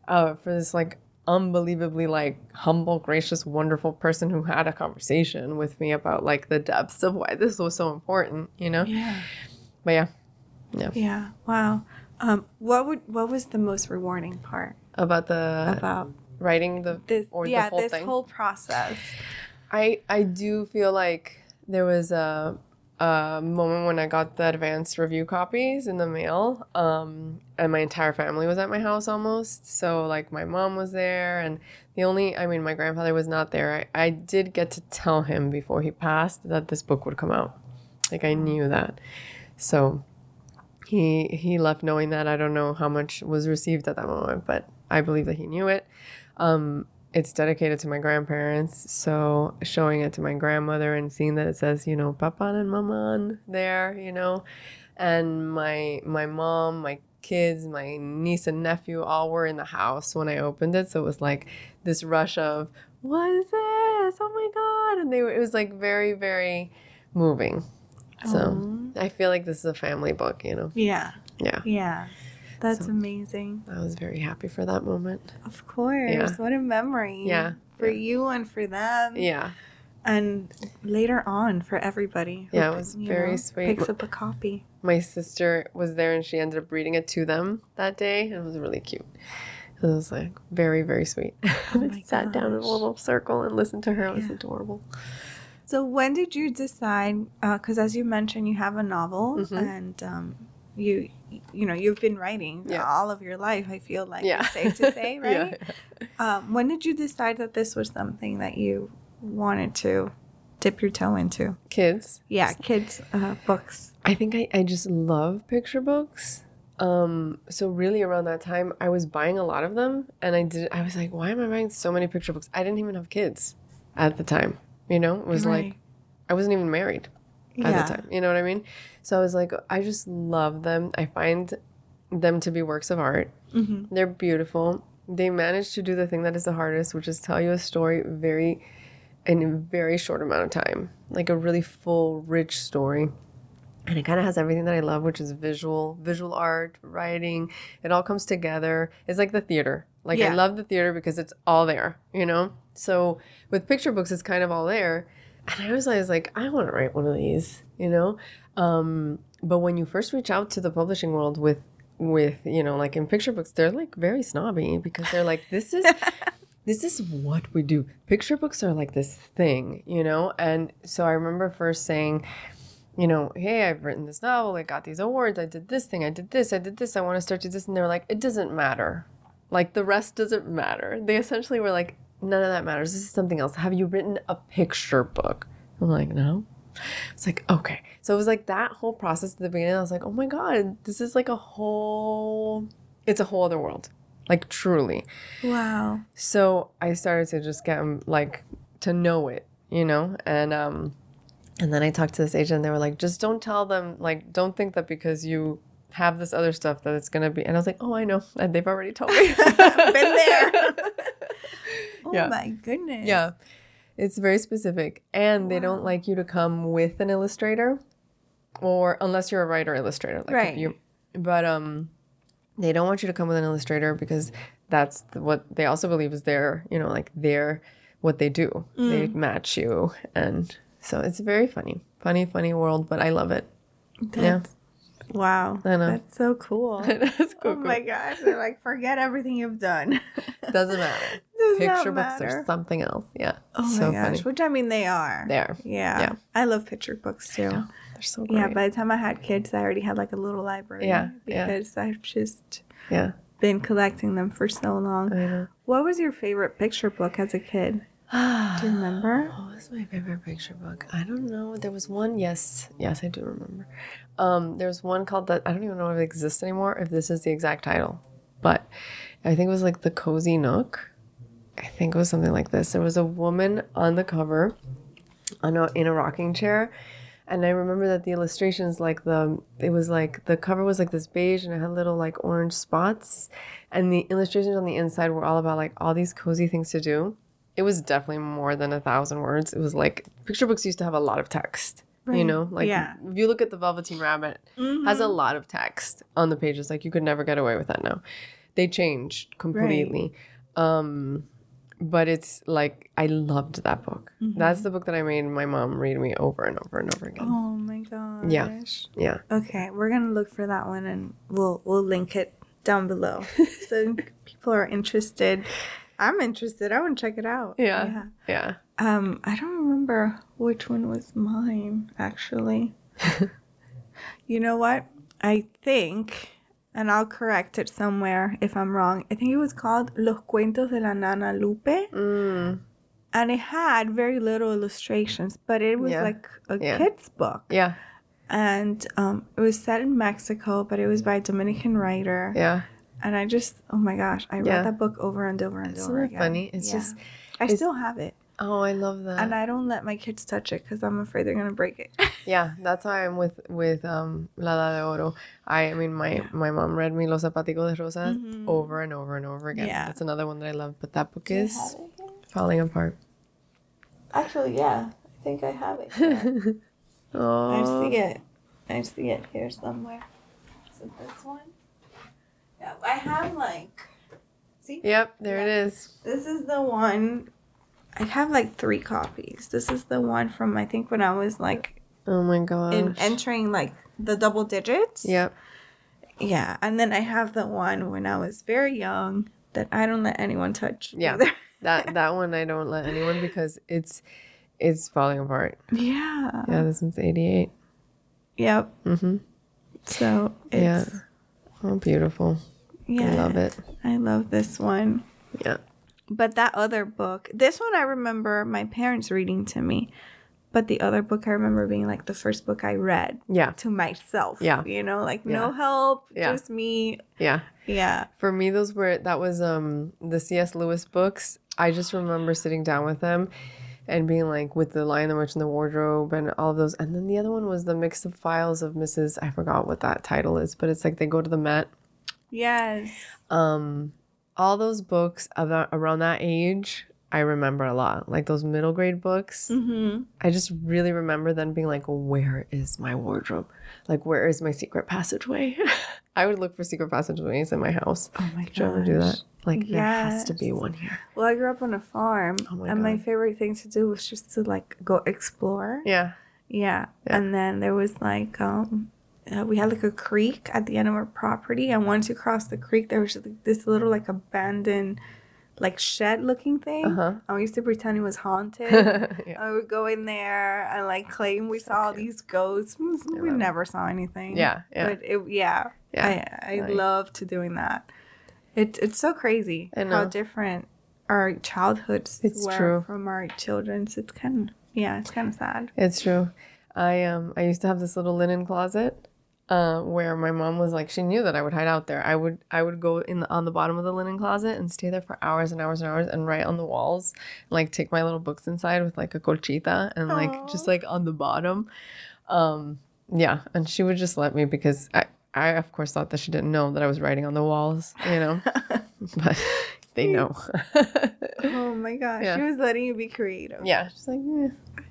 Speaker 2: uh, for this like unbelievably like humble, gracious, wonderful person who had a conversation with me about like the depths of why this was so important, you know.
Speaker 1: Yeah,
Speaker 2: But yeah,
Speaker 1: yeah. Yeah. Wow. Um, what would what was the most rewarding part
Speaker 2: about the
Speaker 1: about
Speaker 2: writing the
Speaker 1: this?
Speaker 2: or the
Speaker 1: yeah,
Speaker 2: whole
Speaker 1: this
Speaker 2: thing.
Speaker 1: whole process.
Speaker 2: I I do feel like there was a a moment when I got the advanced review copies in the mail, um, and my entire family was at my house almost. So like my mom was there, and the only I mean my grandfather was not there. I, I did get to tell him before he passed that this book would come out. Like I knew that, so he he left knowing that. I don't know how much was received at that moment, but I believe that he knew it. Um, it's dedicated to my grandparents, so showing it to my grandmother and seeing that it says, you know, Papa and Mama there, you know, and my my mom, my kids, my niece and nephew all were in the house when I opened it, so it was like this rush of what is this? Oh my god! And they were, it was like very very moving. So I feel like this is a family book, you know.
Speaker 1: Yeah,
Speaker 2: Yeah,
Speaker 1: yeah. That's
Speaker 2: So-
Speaker 1: amazing.
Speaker 2: I was very happy for that moment.
Speaker 1: Of course.
Speaker 2: Yeah.
Speaker 1: What a memory.
Speaker 2: Yeah,
Speaker 1: For
Speaker 2: yeah.
Speaker 1: you and for them.
Speaker 2: Yeah,
Speaker 1: And later on for everybody.
Speaker 2: Yeah, it was very sweet.
Speaker 1: Picks up a copy.
Speaker 2: my sister was there and she ended up reading it to them that day it was really cute it was like very very sweet *laughs*
Speaker 1: Oh
Speaker 2: I sat down in a little circle and listened to her it was
Speaker 1: Yeah.
Speaker 2: adorable
Speaker 1: So when did you decide? Because as you mentioned, you have a novel,
Speaker 2: Mhm.
Speaker 1: and um, you, you know, you've been writing
Speaker 2: Yeah.
Speaker 1: all of your life. I feel like
Speaker 2: yeah
Speaker 1: it's safe to say, *laughs*
Speaker 2: Yeah.
Speaker 1: right? Um, when did you decide that this was something that you wanted to dip your toe into?
Speaker 2: kids
Speaker 1: Yeah, kids' uh, books.
Speaker 2: i think I, I just love picture books um so really around that time i was buying a lot of them and i did i was like why am i buying so many picture books i didn't even have kids at the time you know it was like i wasn't even married at the time. You know what I mean? So I was like, I just love them. I find them to be works of art.
Speaker 1: hmm
Speaker 2: They're beautiful. They manage to do the thing that is the hardest, which is tell you a story very in a very short amount of time. Like a really full, rich story. And it kind of has everything that I love, which is visual, visual art, writing. It all comes together. It's like the theater. Like I love the theater because it's all there, you know? So with picture books, it's kind of all there. And I was always like, I want to write one of these, you know? Um, but when you first reach out to the publishing world with with you know like in picture books they're like very snobby because they're like this is *laughs* this is what we do. Picture books are like this thing you know? And so i remember first saying you know hey i've written this novel i got these awards i did this thing i did this i did this i want to start to this. And they're like it doesn't matter. Like the rest doesn't matter. They essentially were like none of that matters this is something else have you written a picture book i'm like no it's like, okay. So it was like that whole process at the beginning. I was like, oh my God, this is like a whole, it's a whole other world. Like truly.
Speaker 1: Wow.
Speaker 2: So I started to just get um, like to know it, you know? And, um, and then I talked to this agent and they were like, just don't tell them, like, don't think that because you have this other stuff that it's gonna be. And I was like, oh, I know. And they've already told me. *laughs*
Speaker 1: Been there. *laughs* oh
Speaker 2: Yeah.
Speaker 1: my goodness.
Speaker 2: Yeah. It's very specific. And they don't like you to come with an illustrator or unless you're a writer illustrator. Like
Speaker 1: Right.
Speaker 2: you but um they don't want you to come with an illustrator because that's the, what they also believe is their, you know, like their what they do. They match you and so it's very funny. Funny, funny world, but I love it. Yeah.
Speaker 1: Wow.
Speaker 2: I know.
Speaker 1: That's so cool. *laughs*
Speaker 2: That's cool.
Speaker 1: Oh my gosh. They're like, forget everything you've done.
Speaker 2: cool. *laughs* Doesn't matter. *laughs*
Speaker 1: Does
Speaker 2: Picture books
Speaker 1: matter.
Speaker 2: are something else. Yeah.
Speaker 1: Oh my
Speaker 2: so
Speaker 1: gosh.
Speaker 2: funny.
Speaker 1: Which I mean, they are.
Speaker 2: There.
Speaker 1: Yeah.
Speaker 2: Yeah.
Speaker 1: I love picture books too.
Speaker 2: They're so great.
Speaker 1: Yeah, by the time I had kids, I already had like a little library.
Speaker 2: Yeah, yeah.
Speaker 1: Because I've just
Speaker 2: yeah.
Speaker 1: been collecting them for so long.
Speaker 2: I know.
Speaker 1: What was your favorite picture book as a kid? Do you remember? *sighs*
Speaker 2: What was my favorite picture book? I don't know. There was one. Yes, yes, I do remember. Um, there was one called that. I don't even know if it exists anymore. If this is the exact title, but I think it was like the Cozy Nook. I think it was something like this. There was a woman on the cover, on a, in a rocking chair, and I remember that the illustrations, like the, it was like the cover was like this beige and it had little like orange spots, and the illustrations on the inside were all about like all these cozy things to do it was definitely more than a thousand words. It was like picture books used to have a lot of text. You know, like
Speaker 1: Yeah.
Speaker 2: if you look at the Velveteen Rabbit, has a
Speaker 1: Mhm.
Speaker 2: lot of text on the pages. Like you could never get away with that now. They changed completely. Um, but it's like I loved that book. That's the book that I made my mom read me over and over and over again.
Speaker 1: Oh my gosh.
Speaker 2: Yeah. Yeah.
Speaker 1: Okay, we're gonna look for that one and we'll we'll link it down below. *laughs* so people are interested. I'm interested. I want to check it out.
Speaker 2: Yeah. Yeah.
Speaker 1: Um, I don't remember which one was mine actually. *laughs* you know what? I think, and I'll correct it somewhere if I'm wrong. I think it was called Los Cuentos de la Nana Lupe,
Speaker 2: Mm,
Speaker 1: and it had very little illustrations, but it was
Speaker 2: Yeah.
Speaker 1: like a
Speaker 2: Yeah.
Speaker 1: kid's book,
Speaker 2: yeah.
Speaker 1: and um, it was set in Mexico, but it was by a Dominican writer,
Speaker 2: Yeah.
Speaker 1: And I just, oh my gosh, I read that book over and over and
Speaker 2: Isn't
Speaker 1: over again.
Speaker 2: funny? It's
Speaker 1: Yeah.
Speaker 2: just
Speaker 1: I
Speaker 2: it's-
Speaker 1: still have it.
Speaker 2: Oh, I love that.
Speaker 1: and I don't let my kids touch it because I'm afraid they're gonna break it. *laughs*
Speaker 2: Yeah, that's why I'm with with um La Edad de Oro. I I mean my my mom read me Los Zapaticos de Rosas
Speaker 1: Mhm.
Speaker 2: over and over and over again.
Speaker 1: Yeah.
Speaker 2: That's another one that I love, but that book
Speaker 1: Do
Speaker 2: is
Speaker 1: have it here?
Speaker 2: falling apart.
Speaker 1: Actually, yeah, I think I have it. *laughs* I see it. I see it here somewhere. Is it this one? Yeah, I have like. See,
Speaker 2: yep, there it is.
Speaker 1: this is the one. I have like three copies. This is the one from I think when I was like
Speaker 2: Oh my god.
Speaker 1: in entering like the double digits.
Speaker 2: Yep.
Speaker 1: Yeah, and then I have the one when I was very young that I don't let anyone touch.
Speaker 2: Yeah.
Speaker 1: either. *laughs*
Speaker 2: That that one I don't let anyone because it's it's falling apart.
Speaker 1: yeah.
Speaker 2: Yeah, this one's 88.
Speaker 1: Yep.
Speaker 2: Mm-hmm.
Speaker 1: So
Speaker 2: Yeah. Oh, beautiful.
Speaker 1: yeah.
Speaker 2: I love it.
Speaker 1: I love this one.
Speaker 2: Yeah.
Speaker 1: But that other book, this one I remember my parents reading to me. But the other book I remember being like the first book I read
Speaker 2: Yeah.
Speaker 1: to myself.
Speaker 2: Yeah.
Speaker 1: You know, like
Speaker 2: Yeah.
Speaker 1: no help,
Speaker 2: Yeah.
Speaker 1: just me.
Speaker 2: Yeah.
Speaker 1: Yeah.
Speaker 2: For me, those were that was um the C.S. Lewis books. I just remember sitting down with them and being like with the Lion, the Witch, and the Wardrobe and all of those. And then the other one was the Mixed-Up Files of Mrs. I forgot what that title is, but it's like they go to the Met.
Speaker 1: Yes.
Speaker 2: Um, all those books about around that age, I remember a lot. Like those middle grade books.
Speaker 1: Mm-hmm.
Speaker 2: I just really remember then being like, where is my wardrobe? Like, where is my secret passageway? *laughs* I would look for secret passageways in my house.
Speaker 1: Oh my
Speaker 2: Did you ever do that? Like, there has to be one here.
Speaker 1: Well, I grew up on a farm,
Speaker 2: Oh my
Speaker 1: and my favorite thing to do was just to like go explore.
Speaker 2: Yeah.
Speaker 1: Yeah.
Speaker 2: Yeah.
Speaker 1: And then there was like um uh, we had like a creek at the end of our property, and once you cross the creek, there was just, like, this little like abandoned, like shed looking thing.
Speaker 2: Uh-huh.
Speaker 1: We used to pretend it was *laughs* haunted.
Speaker 2: yeah.
Speaker 1: I would go in there and like claim we saw all these ghosts. We
Speaker 2: love it.
Speaker 1: never saw anything.
Speaker 2: Yeah. Yeah.
Speaker 1: But it, yeah,
Speaker 2: Yeah.
Speaker 1: I I
Speaker 2: Like-
Speaker 1: love to doing that. It it's so crazy
Speaker 2: I
Speaker 1: how different our childhoods
Speaker 2: It's
Speaker 1: were
Speaker 2: true.
Speaker 1: from our children's. It's kind of yeah, it's kind of sad.
Speaker 2: It's true. I um I used to have this little linen closet uh, where my mom was like she knew that I would hide out there. I would I would go in the, on the bottom of the linen closet and stay there for hours and hours and hours and write on the walls, like take my little books inside with like a colchita and like just like on the bottom. Um yeah, and she would just let me because I I of course thought that she didn't know that I was writing on the walls, you know. *laughs* but they know. *laughs*
Speaker 1: Oh my gosh,
Speaker 2: Yeah.
Speaker 1: she was letting you be creative.
Speaker 2: yeah, she's like eh,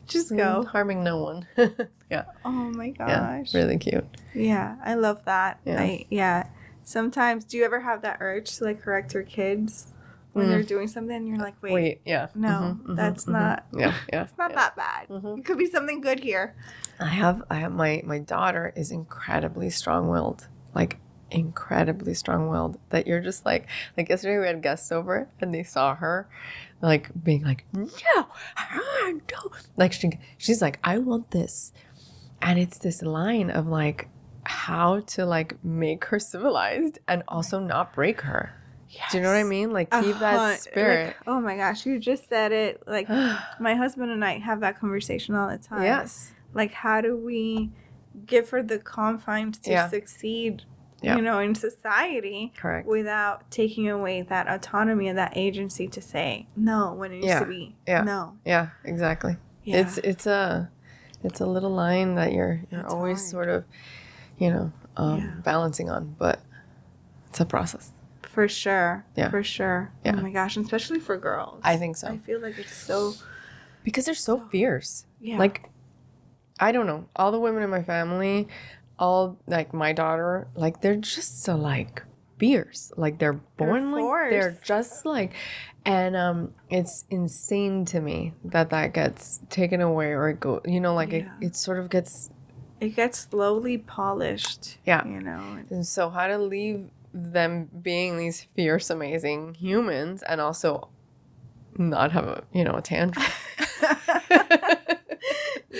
Speaker 1: just
Speaker 2: mm,
Speaker 1: go.
Speaker 2: harming no one. *laughs* yeah.
Speaker 1: Oh my gosh.
Speaker 2: Yeah, really cute.
Speaker 1: Yeah, I love that.
Speaker 2: Yeah.
Speaker 1: I yeah. Sometimes, do you ever have that urge to like correct your kids when
Speaker 2: Mm.
Speaker 1: they're doing something? and You're like, wait,
Speaker 2: Wait, yeah.
Speaker 1: no,
Speaker 2: Mhm, mhm,
Speaker 1: that's
Speaker 2: mhm.
Speaker 1: not.
Speaker 2: Yeah, yeah.
Speaker 1: It's not
Speaker 2: yeah.
Speaker 1: that bad.
Speaker 2: Mhm.
Speaker 1: It could be something good here.
Speaker 2: I have I have my my daughter is incredibly strong-willed. Like incredibly strong-willed that you're just like like yesterday we had guests over and they saw her like being like no no like she she's like I want this and it's this line of like how to like make her civilized and also not break her do you know what I mean like keep that
Speaker 1: hun- like,
Speaker 2: spirit
Speaker 1: oh my gosh, you just said it. Like *sighs* my husband and I have that conversation all the time.
Speaker 2: yes
Speaker 1: Like how do we give her the confines to
Speaker 2: Yeah.
Speaker 1: succeed,
Speaker 2: Yeah.
Speaker 1: you know, in society
Speaker 2: correct
Speaker 1: without taking away that autonomy and that agency to say no when it needs
Speaker 2: Yeah.
Speaker 1: to be
Speaker 2: Yeah.
Speaker 1: no.
Speaker 2: yeah exactly
Speaker 1: Yeah.
Speaker 2: it's it's a it's a little line that you're you're
Speaker 1: It's
Speaker 2: always
Speaker 1: hard.
Speaker 2: sort of you know um,
Speaker 1: Yeah.
Speaker 2: balancing on but it's a process
Speaker 1: For sure.
Speaker 2: Yeah.
Speaker 1: For sure.
Speaker 2: Yeah.
Speaker 1: Oh my gosh, and especially for girls.
Speaker 2: i think so
Speaker 1: I feel like it's so
Speaker 2: because they're so fierce
Speaker 1: yeah.
Speaker 2: like i don't know all the women in my family all like my daughter like they're just so like fierce like they're born like they're just like and um it's insane to me that that gets taken away or it go you know like
Speaker 1: Yeah.
Speaker 2: it, it sort of gets
Speaker 1: it gets slowly polished.
Speaker 2: Yeah.
Speaker 1: You know.
Speaker 2: And so, how to leave them being these fierce, amazing humans, and also not have a you know a tantrum. *laughs* *laughs*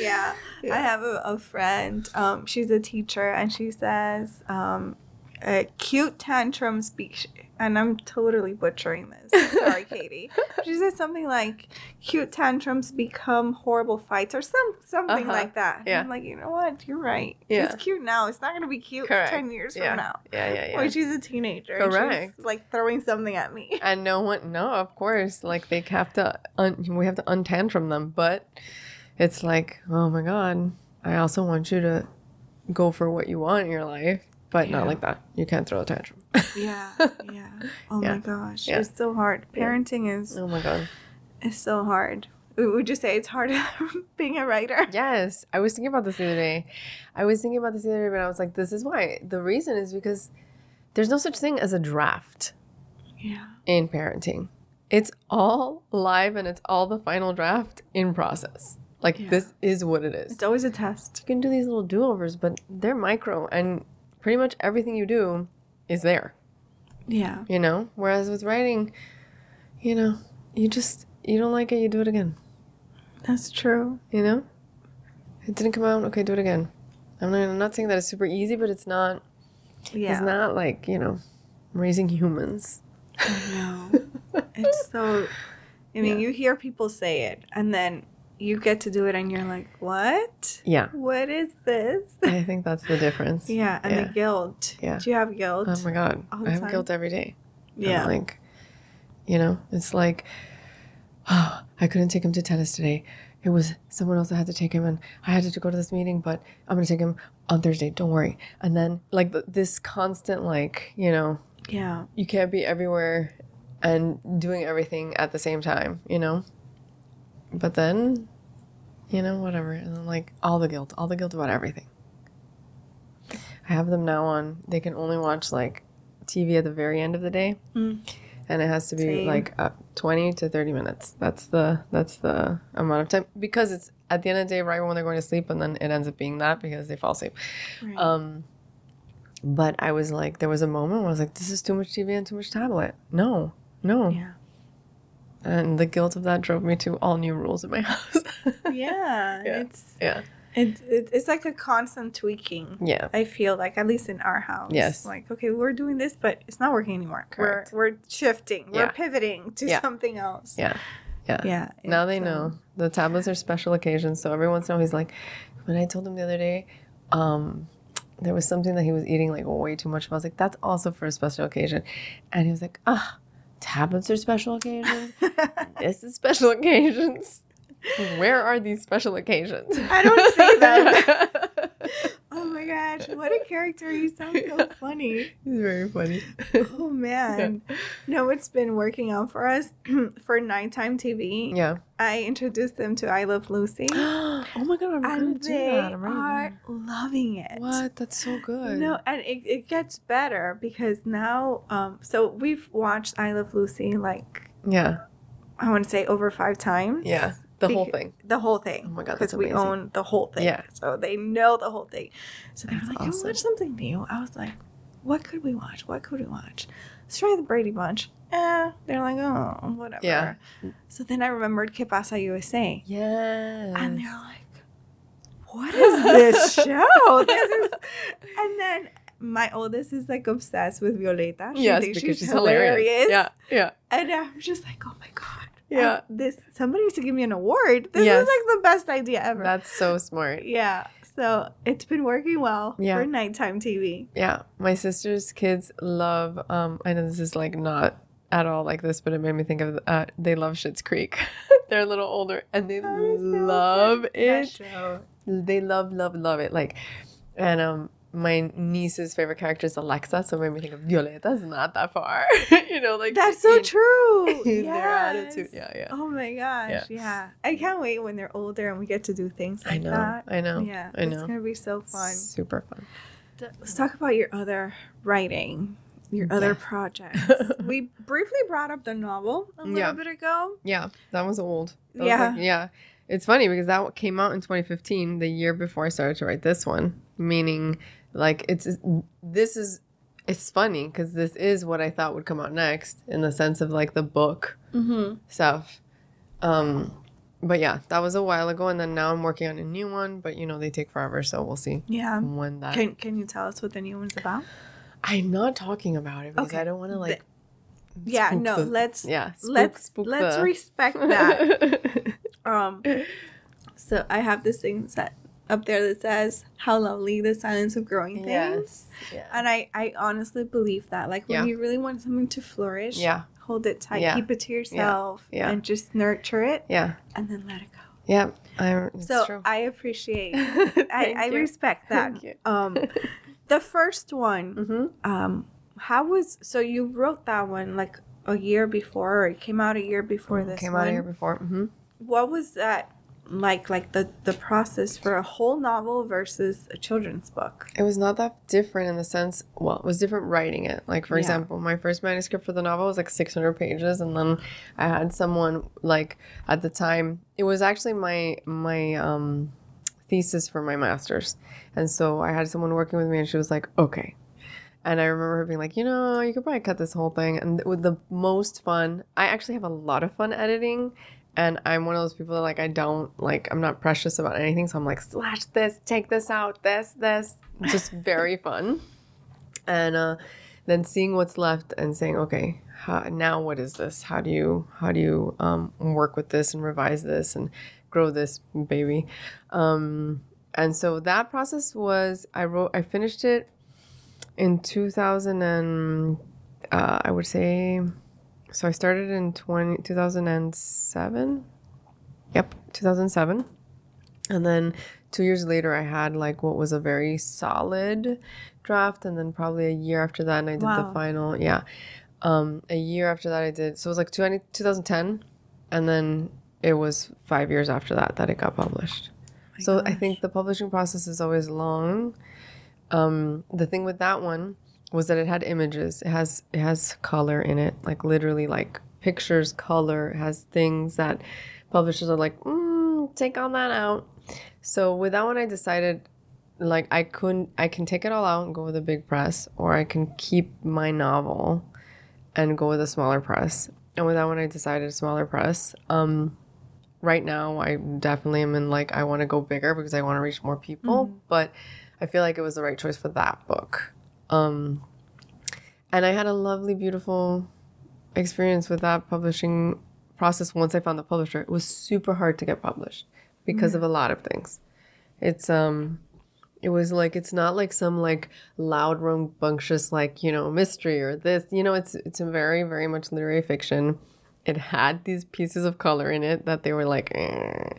Speaker 1: yeah.
Speaker 2: Yeah.
Speaker 1: I have a, a friend. Um, she's a teacher, and she says, um, uh, "Cute tantrums be." And I'm totally butchering this. Sorry, *laughs* Katie. She says something like, "Cute tantrums become horrible fights," or some something
Speaker 2: Uh-huh.
Speaker 1: like that. And
Speaker 2: Yeah.
Speaker 1: I'm like, you know what? You're right.
Speaker 2: Yeah.
Speaker 1: It's cute now. It's not gonna be cute
Speaker 2: Correct.
Speaker 1: ten years
Speaker 2: Yeah.
Speaker 1: from now.
Speaker 2: yeah, yeah, yeah.
Speaker 1: When she's a teenager.
Speaker 2: Correct.
Speaker 1: she's like throwing something at me.
Speaker 2: and no one, no, of course, like they have to, un, we have to untantrum them, but it's like, oh my god, I also want you to go for what you want in your life, but
Speaker 1: Yeah.
Speaker 2: not like that. You can't throw a tantrum.
Speaker 1: Yeah, *laughs* yeah. Oh
Speaker 2: Yeah.
Speaker 1: my gosh,
Speaker 2: Yeah.
Speaker 1: it's so hard.
Speaker 2: Yeah.
Speaker 1: Parenting is
Speaker 2: oh my god.
Speaker 1: is so hard. Would you say it's harder than *laughs* being a writer?
Speaker 2: Yes, I was thinking about this the other day. I was thinking about this the other day, but I was like, this is why. The reason is because there's no such thing as a draft
Speaker 1: Yeah.
Speaker 2: in parenting. It's all live and it's all the final draft in process. Like
Speaker 1: Yeah.
Speaker 2: this is what it is.
Speaker 1: It's always a test.
Speaker 2: You can do these little do-overs, but they're micro and pretty much everything you do is there,
Speaker 1: Yeah.
Speaker 2: you know? Whereas with writing, you know, you just you don't like it, you do it again.
Speaker 1: That's true.
Speaker 2: You know? It didn't come out, okay, do it again. I'm not, I'm not saying that it's super easy, but it's not
Speaker 1: Yeah.
Speaker 2: it's not like, you know, raising humans.
Speaker 1: I know. *laughs* It's so I mean,
Speaker 2: Yeah.
Speaker 1: you hear people say it and then you get to do it and you're like, "What?
Speaker 2: Yeah.
Speaker 1: What is this?"
Speaker 2: I think that's the difference. *laughs*
Speaker 1: yeah, and
Speaker 2: Yeah.
Speaker 1: the guilt.
Speaker 2: Yeah.
Speaker 1: Do you have guilt?
Speaker 2: Oh my god. I have
Speaker 1: time.
Speaker 2: guilt every day. I'm
Speaker 1: yeah.
Speaker 2: like, you know, it's like, oh, *sighs* I couldn't take him to tennis today. It was someone else that had to take him, and I had to go to this meeting, but I'm going to take him on Thursday. Don't worry. And then, like, this constant, like, you know,
Speaker 1: yeah.
Speaker 2: you can't be everywhere and doing everything at the same time, you know? But then, you know, whatever. And then, like, all the guilt, all the guilt about everything. I have them now on, they can only watch, like, TV at the very end of the day.
Speaker 1: Mm.
Speaker 2: and it has to be
Speaker 1: Same.
Speaker 2: like uh, 20 to 30 minutes that's the that's the amount of time because it's at the end of the day right when they're going to sleep and then it ends up being that because they fall asleep
Speaker 1: Right.
Speaker 2: um but i was like there was a moment where i was like this is too much tv and too much tablet no no
Speaker 1: yeah.
Speaker 2: And the guilt of that drove me to all new rules in my *laughs* house
Speaker 1: Yeah.
Speaker 2: Yeah.
Speaker 1: It's
Speaker 2: yeah
Speaker 1: it, it, it's like a constant tweaking.
Speaker 2: yeah
Speaker 1: I feel like at least in our house.
Speaker 2: Yes.
Speaker 1: Like okay, we're doing this, but it's not working anymore.
Speaker 2: Correct.
Speaker 1: We're we're shifting.
Speaker 2: Yeah.
Speaker 1: We're pivoting to
Speaker 2: Yeah.
Speaker 1: something else.
Speaker 2: yeah yeah
Speaker 1: Yeah.
Speaker 2: Now they
Speaker 1: it's,
Speaker 2: know
Speaker 1: um,
Speaker 2: the tablets are special occasions. So every once in a while, he's like, when I told him the other day, um, there was something that he was eating like way too much. of. I was like, that's also for a special occasion, and he was like, ah, tablets are special occasions. *laughs* this is special occasions. *laughs* Where are these special occasions?
Speaker 1: I don't see them. *laughs* *laughs* oh my gosh, what a character! He sounds so funny.
Speaker 2: He's very funny.
Speaker 1: Oh *laughs* man. No, it's been working out for us *clears throat* for nighttime TV.
Speaker 2: yeah.
Speaker 1: I introduced them to I Love Lucy. *gasps*
Speaker 2: oh my god, I'm gonna do that. I'm
Speaker 1: are loving it.
Speaker 2: What? That's so good.
Speaker 1: No, and it, it gets better because now, um, so we've watched I Love Lucy like
Speaker 2: Yeah.
Speaker 1: I want to say over five times.
Speaker 2: Yeah. The whole thing.
Speaker 1: The whole thing.
Speaker 2: Oh my God,
Speaker 1: Because we own the whole thing.
Speaker 2: Yeah.
Speaker 1: So they know the whole thing. So they were
Speaker 2: That's
Speaker 1: like, "Can we
Speaker 2: awesome.
Speaker 1: watch something new?" I was like, "What could we watch? What could we watch? Let's try the Brady Bunch." Eh, they're like, "Oh, whatever."
Speaker 2: Yeah.
Speaker 1: So then I remembered Que Pasa USA,
Speaker 2: Yes.
Speaker 1: and they're like, "What is this *laughs* show? this is," and then. My oldest is like obsessed with Violeta. She
Speaker 2: yes, because she's, hilarious. Yeah, yeah,
Speaker 1: And I'm just like, oh my god.
Speaker 2: Yeah.
Speaker 1: This somebody needs to give me an award. This
Speaker 2: Yes.
Speaker 1: is like the best idea ever.
Speaker 2: that's so smart.
Speaker 1: yeah. So it's been working well
Speaker 2: Yeah.
Speaker 1: for nighttime TV.
Speaker 2: Yeah, my sister's kids love. Um, I know this is like not at all like this, but it made me think of. Uh, they love Schitt's Creek. *laughs* They're a little older, and they
Speaker 1: That is so
Speaker 2: love it. They love, love, love it. Like, and um, my niece's favorite character is Alexis, so it made me think of Violeta's not that far. *laughs* you know, like
Speaker 1: That's so
Speaker 2: in-
Speaker 1: true. *laughs*
Speaker 2: in
Speaker 1: yes.
Speaker 2: their attitude. Yeah, yeah.
Speaker 1: Oh my gosh. Yeah. I can't wait when they're older and we get to do things like
Speaker 2: I know,
Speaker 1: that.
Speaker 2: I know,
Speaker 1: Yeah.
Speaker 2: I know.
Speaker 1: It's gonna be so fun.
Speaker 2: Super fun.
Speaker 1: Let's talk about your other writing, your other
Speaker 2: Yes.
Speaker 1: projects. *laughs* we briefly brought up the novel a little
Speaker 2: Yeah.
Speaker 1: bit ago.
Speaker 2: Yeah, that was old. That was
Speaker 1: Yeah.
Speaker 2: like- yeah. It's funny because that came out in 2015, the year before I started to write this one. Meaning, like, it's this is it's funny because this is what I thought would come out next in the sense of like the book
Speaker 1: Mm-hmm.
Speaker 2: stuff. Um, but yeah, that was a while ago, and then now I'm working on a new one. But you know, they take forever, so we'll see
Speaker 1: Yeah.
Speaker 2: when that.
Speaker 1: Can Can you tell us what the new one's about?
Speaker 2: I'm not talking about it because
Speaker 1: Okay.
Speaker 2: I don't want to like.
Speaker 1: Yeah.
Speaker 2: spook
Speaker 1: No.
Speaker 2: the-
Speaker 1: let's
Speaker 2: yeah. spook-
Speaker 1: let's
Speaker 2: spook
Speaker 1: let's
Speaker 2: the-
Speaker 1: respect that. *laughs* um. So I have this thing set up there that says "How lovely the silence of growing things,"
Speaker 2: yes. Yeah.
Speaker 1: and I I honestly believe that. Like when
Speaker 2: Yeah.
Speaker 1: you really want something to flourish,
Speaker 2: Yeah.
Speaker 1: hold it tight,
Speaker 2: Yeah.
Speaker 1: keep it to yourself,
Speaker 2: Yeah.
Speaker 1: and just nurture it,
Speaker 2: Yeah.
Speaker 1: and then let it go.
Speaker 2: Yeah. I,
Speaker 1: so
Speaker 2: true.
Speaker 1: I appreciate. *laughs* I, I
Speaker 2: you.
Speaker 1: respect that. Um, *laughs* the first one,
Speaker 2: Mm-hmm.
Speaker 1: um, how was so you wrote that one like a year before, or it came out a year before this
Speaker 2: Came
Speaker 1: one.
Speaker 2: out a year before. Mm-hmm.
Speaker 1: What was that like? Like the the process for a whole novel versus a children's book.
Speaker 2: It was not that different in the sense, well, it was different writing it. Like, for
Speaker 1: Yeah.
Speaker 2: example, my first manuscript for the novel was like 600 pages. And then I had someone, like, at the time, it was actually my, my, um, thesis for my master's. And so I had someone working with me and she was like, okay. And I remember her being like, you know, you could probably cut this whole thing. And with the most fun, I actually have a lot of fun editing. And I'm one of those people that like I don't like I'm not precious about anything. So I'm like slash this, take this out, this, this. Just very *laughs* fun. And uh, then seeing what's left and saying, okay, how, now what is this? How do you how do you um, work with this and revise this and grow this baby? Um, and so that process was I wrote I finished it in 2000 and uh, I would say so I started in 20, 2007. Yep, 2007. And then two years later, I had like what was a very solid draft. And then probably a year after that, and I did
Speaker 1: Wow.
Speaker 2: the final. Yeah. Um, a year after that, I did. So it was like 20, 2010. And then it was five years after that that it got published.
Speaker 1: My
Speaker 2: so I think the publishing process is always long. Um, the thing with that one was that it had images. It has it has color in it, like literally like pictures, color. Has things that publishers are like, mm, take all that out. So with that one, I decided like I couldn't. I can take it all out and go with a big press, or I can keep my novel and go with a smaller press. And with that one, I decided a smaller press. Um, right now, I definitely am in like I want to go bigger because I want to reach more people. But I feel like it was the right choice for that book. Um, and I had a lovely, beautiful experience with that publishing process once I found the publisher. It was super hard to get published because of a lot of things. It's um it was like it's not like some like loud rambunctious like, you know, mystery or this. You know, it's it's a very, very much literary fiction. It had these pieces of color in it that they were like, eh,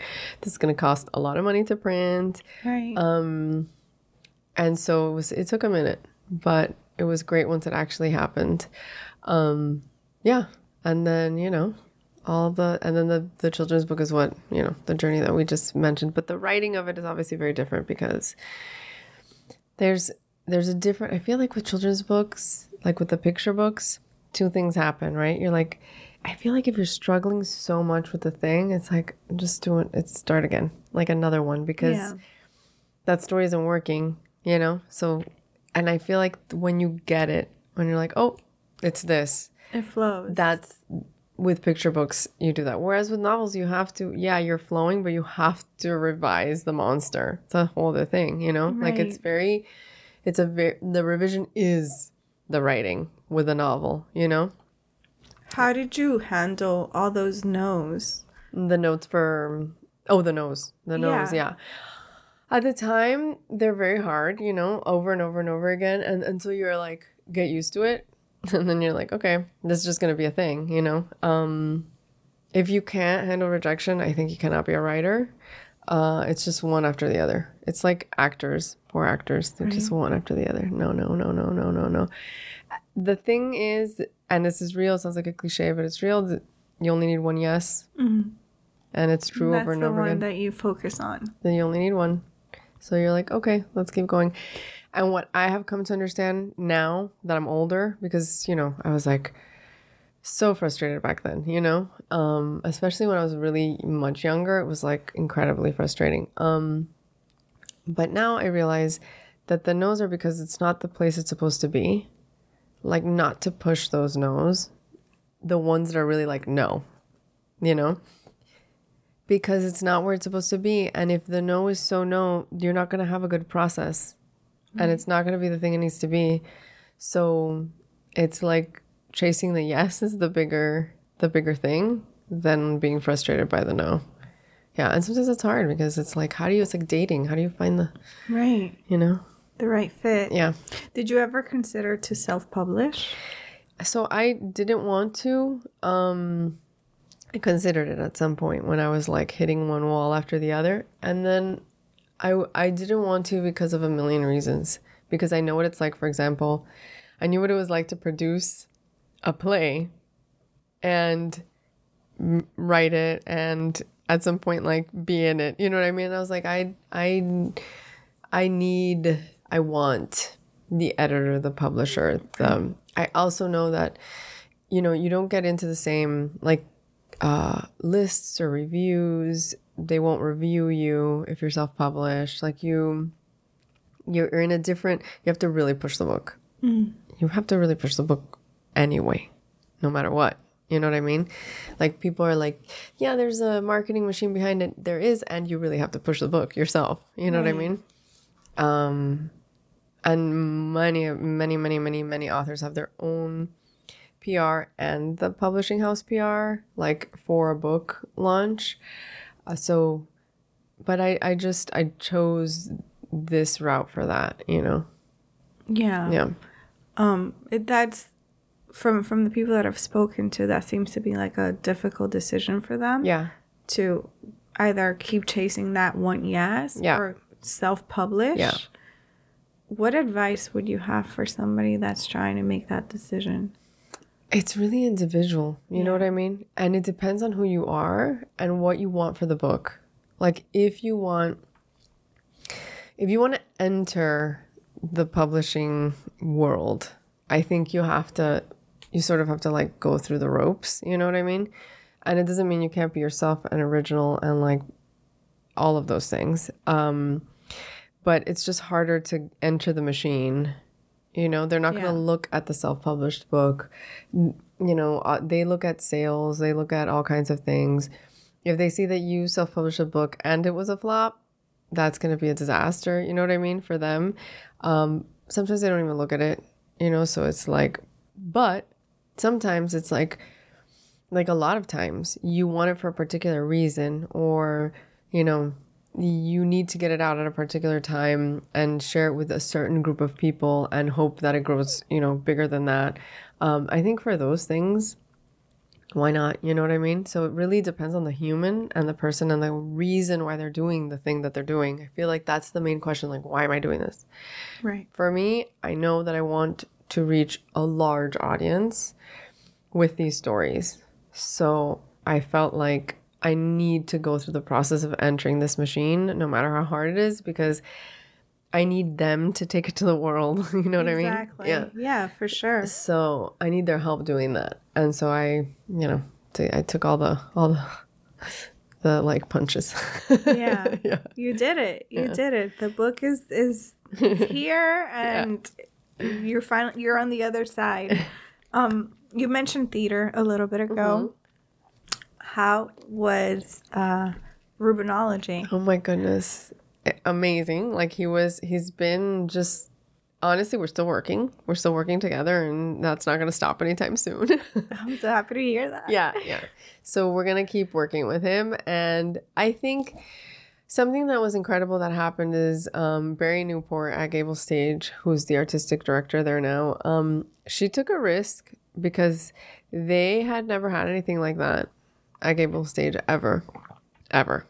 Speaker 2: this is gonna cost a lot of money to print.
Speaker 1: Right.
Speaker 2: Um, and so it was. It took a minute, but it was great once it actually happened. Um, yeah, and then you know, all the and then the the children's book is what you know the journey that we just mentioned. But the writing of it is obviously very different because there's there's a different. I feel like with children's books, like with the picture books, two things happen. Right? You're like. I feel like if you're struggling so much with the thing, it's like just do it. It's start again, like another one, because
Speaker 1: Yeah.
Speaker 2: that story isn't working, you know? So, and I feel like when you get it, when you're like, oh, it's this,
Speaker 1: it flows.
Speaker 2: that's with picture books, you do that. Whereas with novels, you have to, yeah, you're flowing, but you have to revise the monster. It's a whole other thing, you know? Like it's very, it's a very, the revision is the writing with a novel, you know?
Speaker 1: How did you handle all those no's?
Speaker 2: The notes for oh the nose. The nose,
Speaker 1: Yeah.
Speaker 2: yeah. At the time, they're very hard, you know, over and over and over again. And until you're like get used to it. *laughs* And then you're like, okay, this is just gonna be a thing, you know? Um if you can't handle rejection, I think you cannot be a writer. Uh, it's just one after the other. It's like actors, poor actors. They're just one after the other. No, no, no, no, no, no, no. The thing is, and this is real, it sounds like a cliche, but it's real. You only need one yes
Speaker 1: Mhm.
Speaker 2: and it's true
Speaker 1: That's
Speaker 2: over and
Speaker 1: the
Speaker 2: over
Speaker 1: one
Speaker 2: again.
Speaker 1: that you focus on.
Speaker 2: then you only need one. So you're like, okay, let's keep going. And what I have come to understand now that I'm older, because you know, I was like so frustrated back then, you know, um, especially when I was really much younger, it was like incredibly frustrating. Um, but now I realize that the no's are because it's not the place it's supposed to be. Like not to push those no's, the ones that are really like no, you know because it's not where it's supposed to be. And if the no is so no, you're not going to have a good process and it's not going to be the thing it needs to be. So it's like chasing the yes is the bigger the bigger thing than being frustrated by the no. Yeah, and sometimes it's hard because it's like how do you it's like dating. How do you find the,
Speaker 1: Right.
Speaker 2: you know?
Speaker 1: The right fit.
Speaker 2: Yeah.
Speaker 1: Did you ever consider to self-publish?
Speaker 2: So I didn't want to. Um, I considered it at some point when I was like hitting one wall after the other, and then I I didn't want to because of a million reasons. Because I know what it's like. For example, I knew what it was like to produce a play, and write it, and at some point like be in it. You know what I mean? I was like, I I I need, I want the editor, the publisher. The, I also know that, you know, you don't get into the same like uh, lists or reviews. They won't review you if you're self-published. Like you, you're in a different. You have to really push the book. You have to really push the book anyway, no matter what. You know what I mean? Like people are like, yeah, there's a marketing machine behind it. There is, and you really have to push the book yourself. You know what I mean? Um, and many, many, many, many, many authors have their own PR and the publishing house PR, like for a book launch. Uh, so, but I, I just, I chose this route for that, you know?
Speaker 1: Yeah.
Speaker 2: Yeah.
Speaker 1: Um, it, that's from from the people that I've spoken to. That seems to be like a difficult decision for them.
Speaker 2: Yeah.
Speaker 1: To either keep chasing that one yes
Speaker 2: Yeah.
Speaker 1: or self-publish.
Speaker 2: Yeah.
Speaker 1: What advice would you have for somebody that's trying to make that decision?
Speaker 2: It's really individual. You know what I mean? And it depends on who you are and what you want for the book. Like if you want if you want to enter the publishing world I think you have to, you sort of have to like go through the ropes. You know what I mean? And it doesn't mean you can't be yourself and original and like all of those things. Um, but it's just harder to enter the machine. You know, they're not
Speaker 1: Yeah.
Speaker 2: going to look at the self published book. You know, uh, they look at sales, they look at all kinds of things. If they see that you self published a book and it was a flop, that's going to be a disaster. You know what I mean? For them. Um, sometimes they don't even look at it, you know, so it's like, but sometimes it's like, like a lot of times you want it for a particular reason or you know you need to get it out at a particular time and share it with a certain group of people and hope that it grows you know bigger than that. Um, i think for those things why not? You know what i mean? So it really depends on the human and the person and the reason why they're doing the thing that they're doing. I feel like that's the main question like why am i doing this?
Speaker 1: Right.
Speaker 2: for me, I know that I want to reach a large audience with these stories. So I felt like I need to go through the process of entering this machine, no matter how hard it is, because I need them to take it to the world. *laughs* You know what I mean?
Speaker 1: Exactly.
Speaker 2: Yeah.
Speaker 1: Yeah, for sure.
Speaker 2: So I need their help doing that. And so I, you know, t- I took all the, all the, *laughs* the like punches. *laughs*
Speaker 1: Yeah.
Speaker 2: yeah.
Speaker 1: You did it. You
Speaker 2: Yeah.
Speaker 1: did it. The book is is here and you're finally you're on the other side. Um you mentioned theater a little bit ago. How was uh Rubenology?
Speaker 2: Oh my goodness. Amazing. Like he was he's been just honestly we're still working. We're still working together and that's not going to stop anytime soon. *laughs*
Speaker 1: I'm so happy to hear that.
Speaker 2: yeah, yeah. So we're going to keep working with him and I think something that was incredible that happened is um, Bari Newport at Gable Stage, who's the artistic director there now. Um, she took a risk because they had never had anything like that at Gable Stage ever, ever.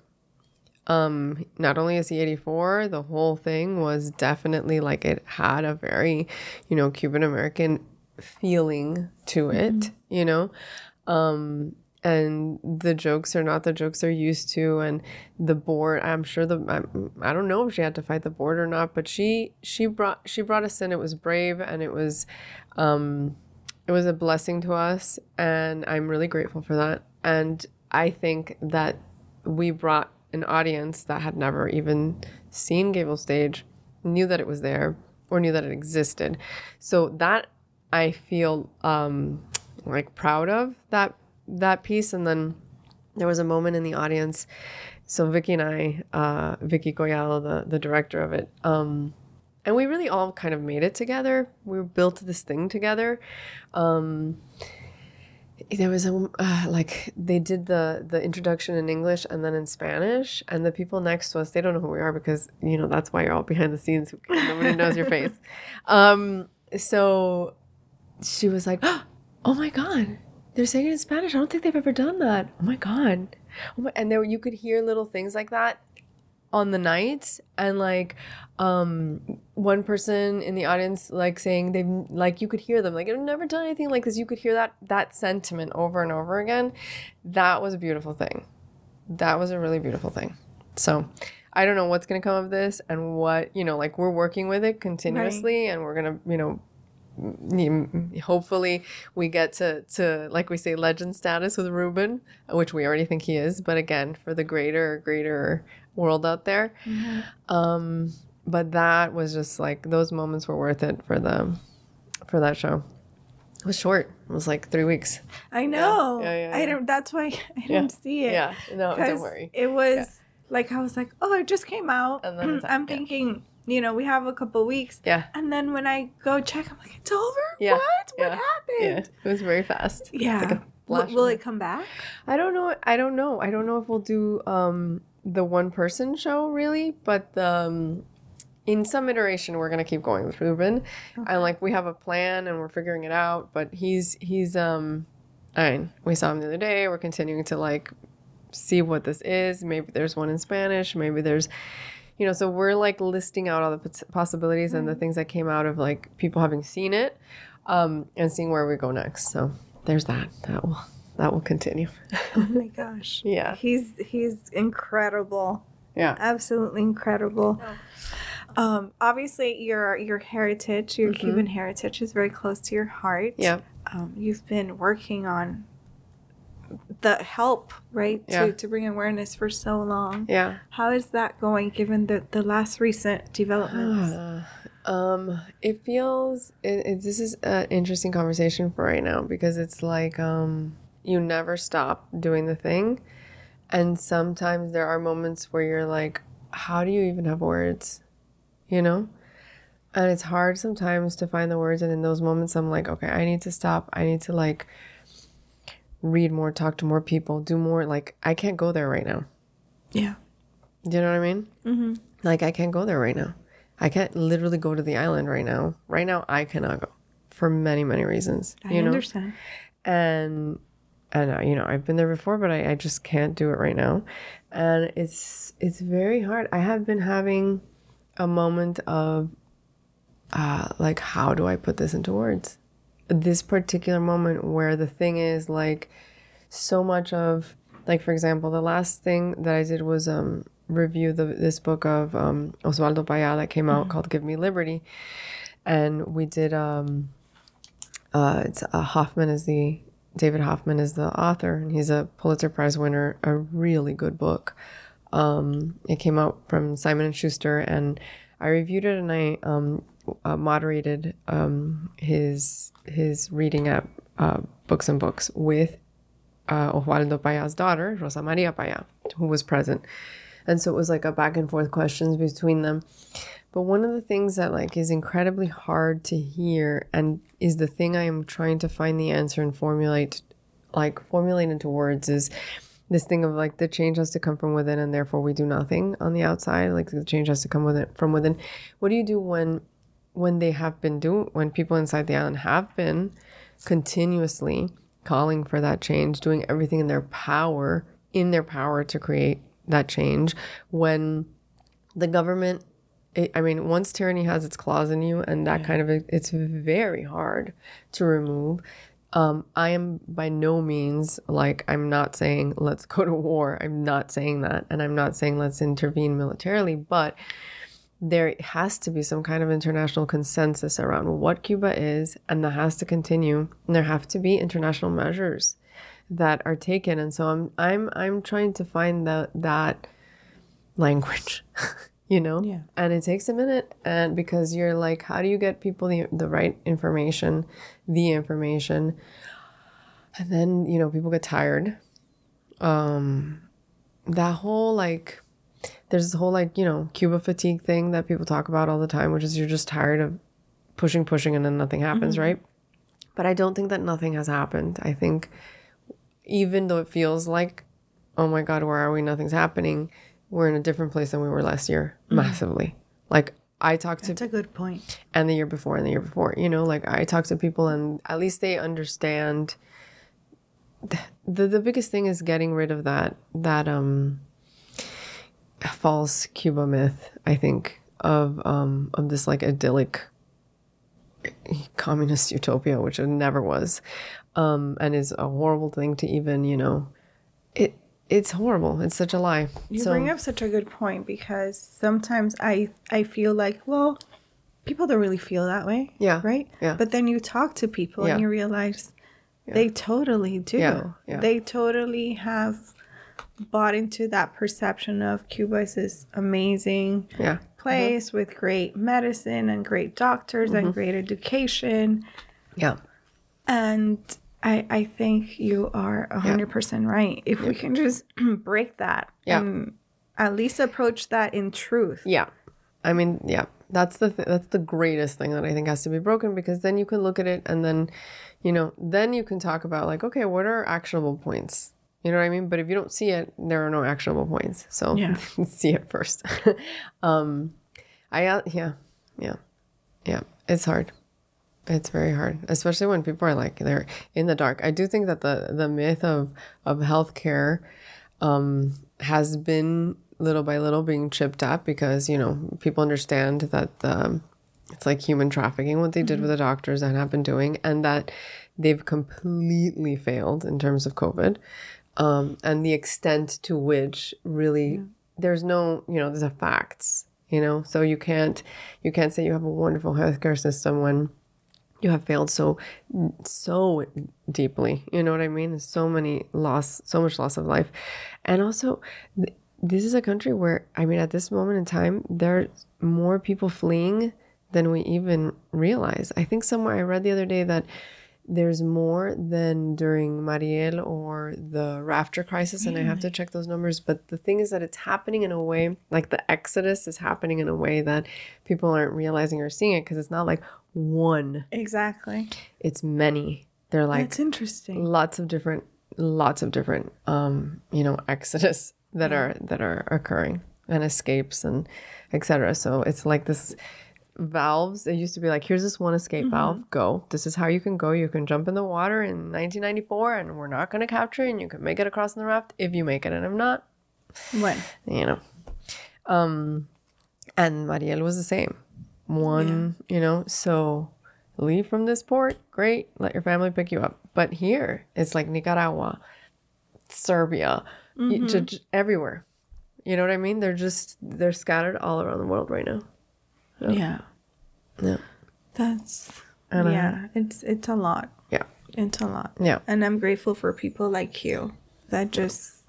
Speaker 2: Um, not only is he 84, the whole thing was definitely like it had a very, you know, Cuban American feeling to it, you know. Um, and the jokes are not the jokes they're used to and the board i'm sure the I'm, i don't know if she had to fight the board or not but she she brought she brought us in it was brave and it was um it was a blessing to us and i'm really grateful for that and i think that we brought an audience that had never even seen gable stage knew that it was there or knew that it existed. So that i feel um like proud of that that piece. And then there was a moment in the audience. So vicky and i uh vicky Coyalo, the the director of it um and we really all kind of made it together. We built this thing together. Um there was a uh, like they did the the introduction in english and then in spanish and the people next to us they don't know who we are because you know that's why you're all behind the scenes nobody knows your face. *laughs* Um so she was like *gasps* oh my god they're saying it in spanish. I don't think they've ever done that. Oh my god. Oh my, and there you could hear little things like that on the nights and like um one person in the audience like saying they've like you could hear them like i've never done anything like this. You could hear that that sentiment over and over again. That was a beautiful thing. That was a really beautiful thing. So i don't know what's going to come of this and what you know like we're working with it continuously and we're going to you know hopefully we get to to like we say legend status with Ruben, which we already think he is, but again for the greater greater world out there. Um, but that was just like those moments were worth it for the for that show. It was short. It was like three weeks.
Speaker 1: I know.
Speaker 2: Yeah, yeah,
Speaker 1: I
Speaker 2: yeah.
Speaker 1: don't that's why *laughs* I didn't see it.
Speaker 2: Yeah, no, don't worry.
Speaker 1: It was like I was like, oh, it just came out.
Speaker 2: And then *clears throat*
Speaker 1: I'm thinking, you know, we have a couple weeks.
Speaker 2: Yeah,
Speaker 1: And then when I go check, I'm like, it's over.
Speaker 2: Yeah,
Speaker 1: What? What happened?
Speaker 2: It was very fast.
Speaker 1: Yeah.
Speaker 2: It's like a
Speaker 1: Will, will it come back?
Speaker 2: I don't know. I don't know. I don't know if we'll do um the one person show really, but um in some iteration we're gonna keep going with Ruben. And like we have a plan and we're figuring it out, but he's he's um I mean, we saw him the other day. We're continuing to like see what this is. Maybe there's one in Spanish, maybe there's you know, so we're like listing out all the pos- possibilities and the things that came out of like people having seen it um and seeing where we go next. So there's that. That will that will continue. *laughs*
Speaker 1: Oh my gosh.
Speaker 2: Yeah.
Speaker 1: He's he's incredible.
Speaker 2: Yeah.
Speaker 1: Absolutely incredible. Um, obviously, your your heritage, your
Speaker 2: Mhm.
Speaker 1: Cuban heritage, is very close to your heart.
Speaker 2: Yeah.
Speaker 1: Um, you've been working on the help, right,
Speaker 2: Yeah.
Speaker 1: to to bring awareness for so long.
Speaker 2: Yeah.
Speaker 1: How is that going, given the the last recent developments?
Speaker 2: um, it feels it, it, this is an interesting conversation for right now because it's like um, you never stop doing the thing, and sometimes there are moments where you're like, how do you even have words, you know? And it's hard sometimes to find the words, and in those moments, I'm like, okay, I need to stop. I need to like read more, talk to more people, do more. Like, I can't go there right now.
Speaker 1: yeah.
Speaker 2: Do you know what I mean?
Speaker 1: Mm-hmm.
Speaker 2: Like I can't go there right now. I can't literally go to the island right now. Right now I cannot go for many many reasons.
Speaker 1: I
Speaker 2: You know,
Speaker 1: understand.
Speaker 2: and and uh, you know I've been there before, but I, I just can't do it right now, and it's it's very hard. I have been having a moment of uh, like how do I put this into words? This particular moment where the thing is like so much of like for example the last thing that I did was um review the this book of um Osvaldo Paya that came out called Give Me Liberty and we did um uh it's uh, Hoffman is the David Hoffman is the author and he's a Pulitzer Prize winner a really good book um it came out from Simon and Schuster and I reviewed it and I um uh, moderated um his his reading at uh, Books and Books with uh, Osvaldo Paya's daughter, Rosa Maria Paya, who was present. And so it was like a back and forth questions between them. But one of the things that like is incredibly hard to hear and is the thing I am trying to find the answer and formulate like formulate into words is this thing of like the change has to come from within and therefore we do nothing on the outside. Like the change has to come within from within. What do you do when when they have been doing when people inside the island have been continuously calling for that change, doing everything in their power, in their power to create that change when the government it, I mean, once tyranny has its claws in you, and that kind of it's very hard to remove. Um, I am by no means like I'm not saying let's go to war. I'm not saying that, and I'm not saying let's intervene militarily, but there has to be some kind of international consensus around what Cuba is, and that has to continue. And there have to be international measures that are taken. And so I'm I'm I'm trying to find that that language, *laughs* you know.
Speaker 1: Yeah.
Speaker 2: And it takes a minute, and because you're like, how do you get people the the right information, the information, and then you know people get tired. Um, that whole like there's this whole like you know cuba fatigue thing that people talk about all the time which is you're just tired of pushing pushing and then nothing happens right but i don't think that nothing has happened i think even though it feels like oh my god where are we nothing's happening we're in a different place than we were last year massively like i talked to
Speaker 1: That's a good point.
Speaker 2: and the year before and the year before you know like i talk to people and at least they understand th- the the biggest thing is getting rid of that that um false cuba myth i think of um of this like idyllic communist utopia which it never was um and is a horrible thing to even you know it's horrible it's such a lie
Speaker 1: You
Speaker 2: so
Speaker 1: bring up such a good point because sometimes I I feel like, well, people don't really feel that way.
Speaker 2: Yeah,
Speaker 1: Right?
Speaker 2: yeah.
Speaker 1: But then you talk to people
Speaker 2: Yeah.
Speaker 1: and you realize they totally do.
Speaker 2: Yeah, yeah.
Speaker 1: They totally have bought into that perception of Cuba as this amazing
Speaker 2: yeah
Speaker 1: place with great medicine and great doctors
Speaker 2: Mm-hmm.
Speaker 1: and great education.
Speaker 2: yeah
Speaker 1: And I, I think you are a hundred percent right. If we can just *clears throat* break that
Speaker 2: Yeah.
Speaker 1: and at least approach that in truth.
Speaker 2: Yeah. I mean, yeah. That's the th- that's the greatest thing that I think has to be broken because then you can look at it and then, you know, then you can talk about like, okay, what are actionable points? You know what I mean? But if you don't see it, there are no actionable points. So
Speaker 1: Yeah. *laughs*
Speaker 2: see it first. *laughs* um, I uh, yeah, yeah, yeah. It's hard. It's very hard, especially when people are like they're in the dark. I do think that the the myth of of healthcare um, has been little by little being chipped up because you know people understand that the it's like human trafficking what they did with the doctors and have been doing and that they've completely failed in terms of covid um, and the extent to which really there's no you know there's a facts you know? So you can't you can't say you have a wonderful healthcare system when you have failed so so deeply you know what i mean? So many loss so much loss of life. And also th- this is a country where i mean at this moment in time there are more people fleeing than we even realize. I think somewhere i read the other day that there's more than during Mariel or the rafter crisis, and I have to check those numbers. But the thing is that it's happening in a way, like the exodus is happening in a way that people aren't realizing or seeing it because it's not like one,
Speaker 1: Exactly.
Speaker 2: it's many. They're like
Speaker 1: That's interesting.
Speaker 2: lots of different, lots of different, um, you know, exodus that are that are occurring and escapes and etc. So it's like this valves. It used to be like, here's this one escape valve, go. This is how you can go. You can jump in the water in 1994, and we're not going to capture you, and you can make it across in the raft if you make it, and if not,
Speaker 1: When?
Speaker 2: you know. Um, and Mariel was the same. One, you know, so leave from this port, great, let your family pick you up. But here, it's like Nicaragua, Serbia, mm-hmm. j- j- everywhere. You know what I mean? They're just they're scattered all around the world right now.
Speaker 1: Yeah.
Speaker 2: Yeah.
Speaker 1: That's
Speaker 2: And I-
Speaker 1: yeah. It's it's a lot.
Speaker 2: Yeah.
Speaker 1: It's a lot.
Speaker 2: Yeah.
Speaker 1: And I'm grateful for people like you that just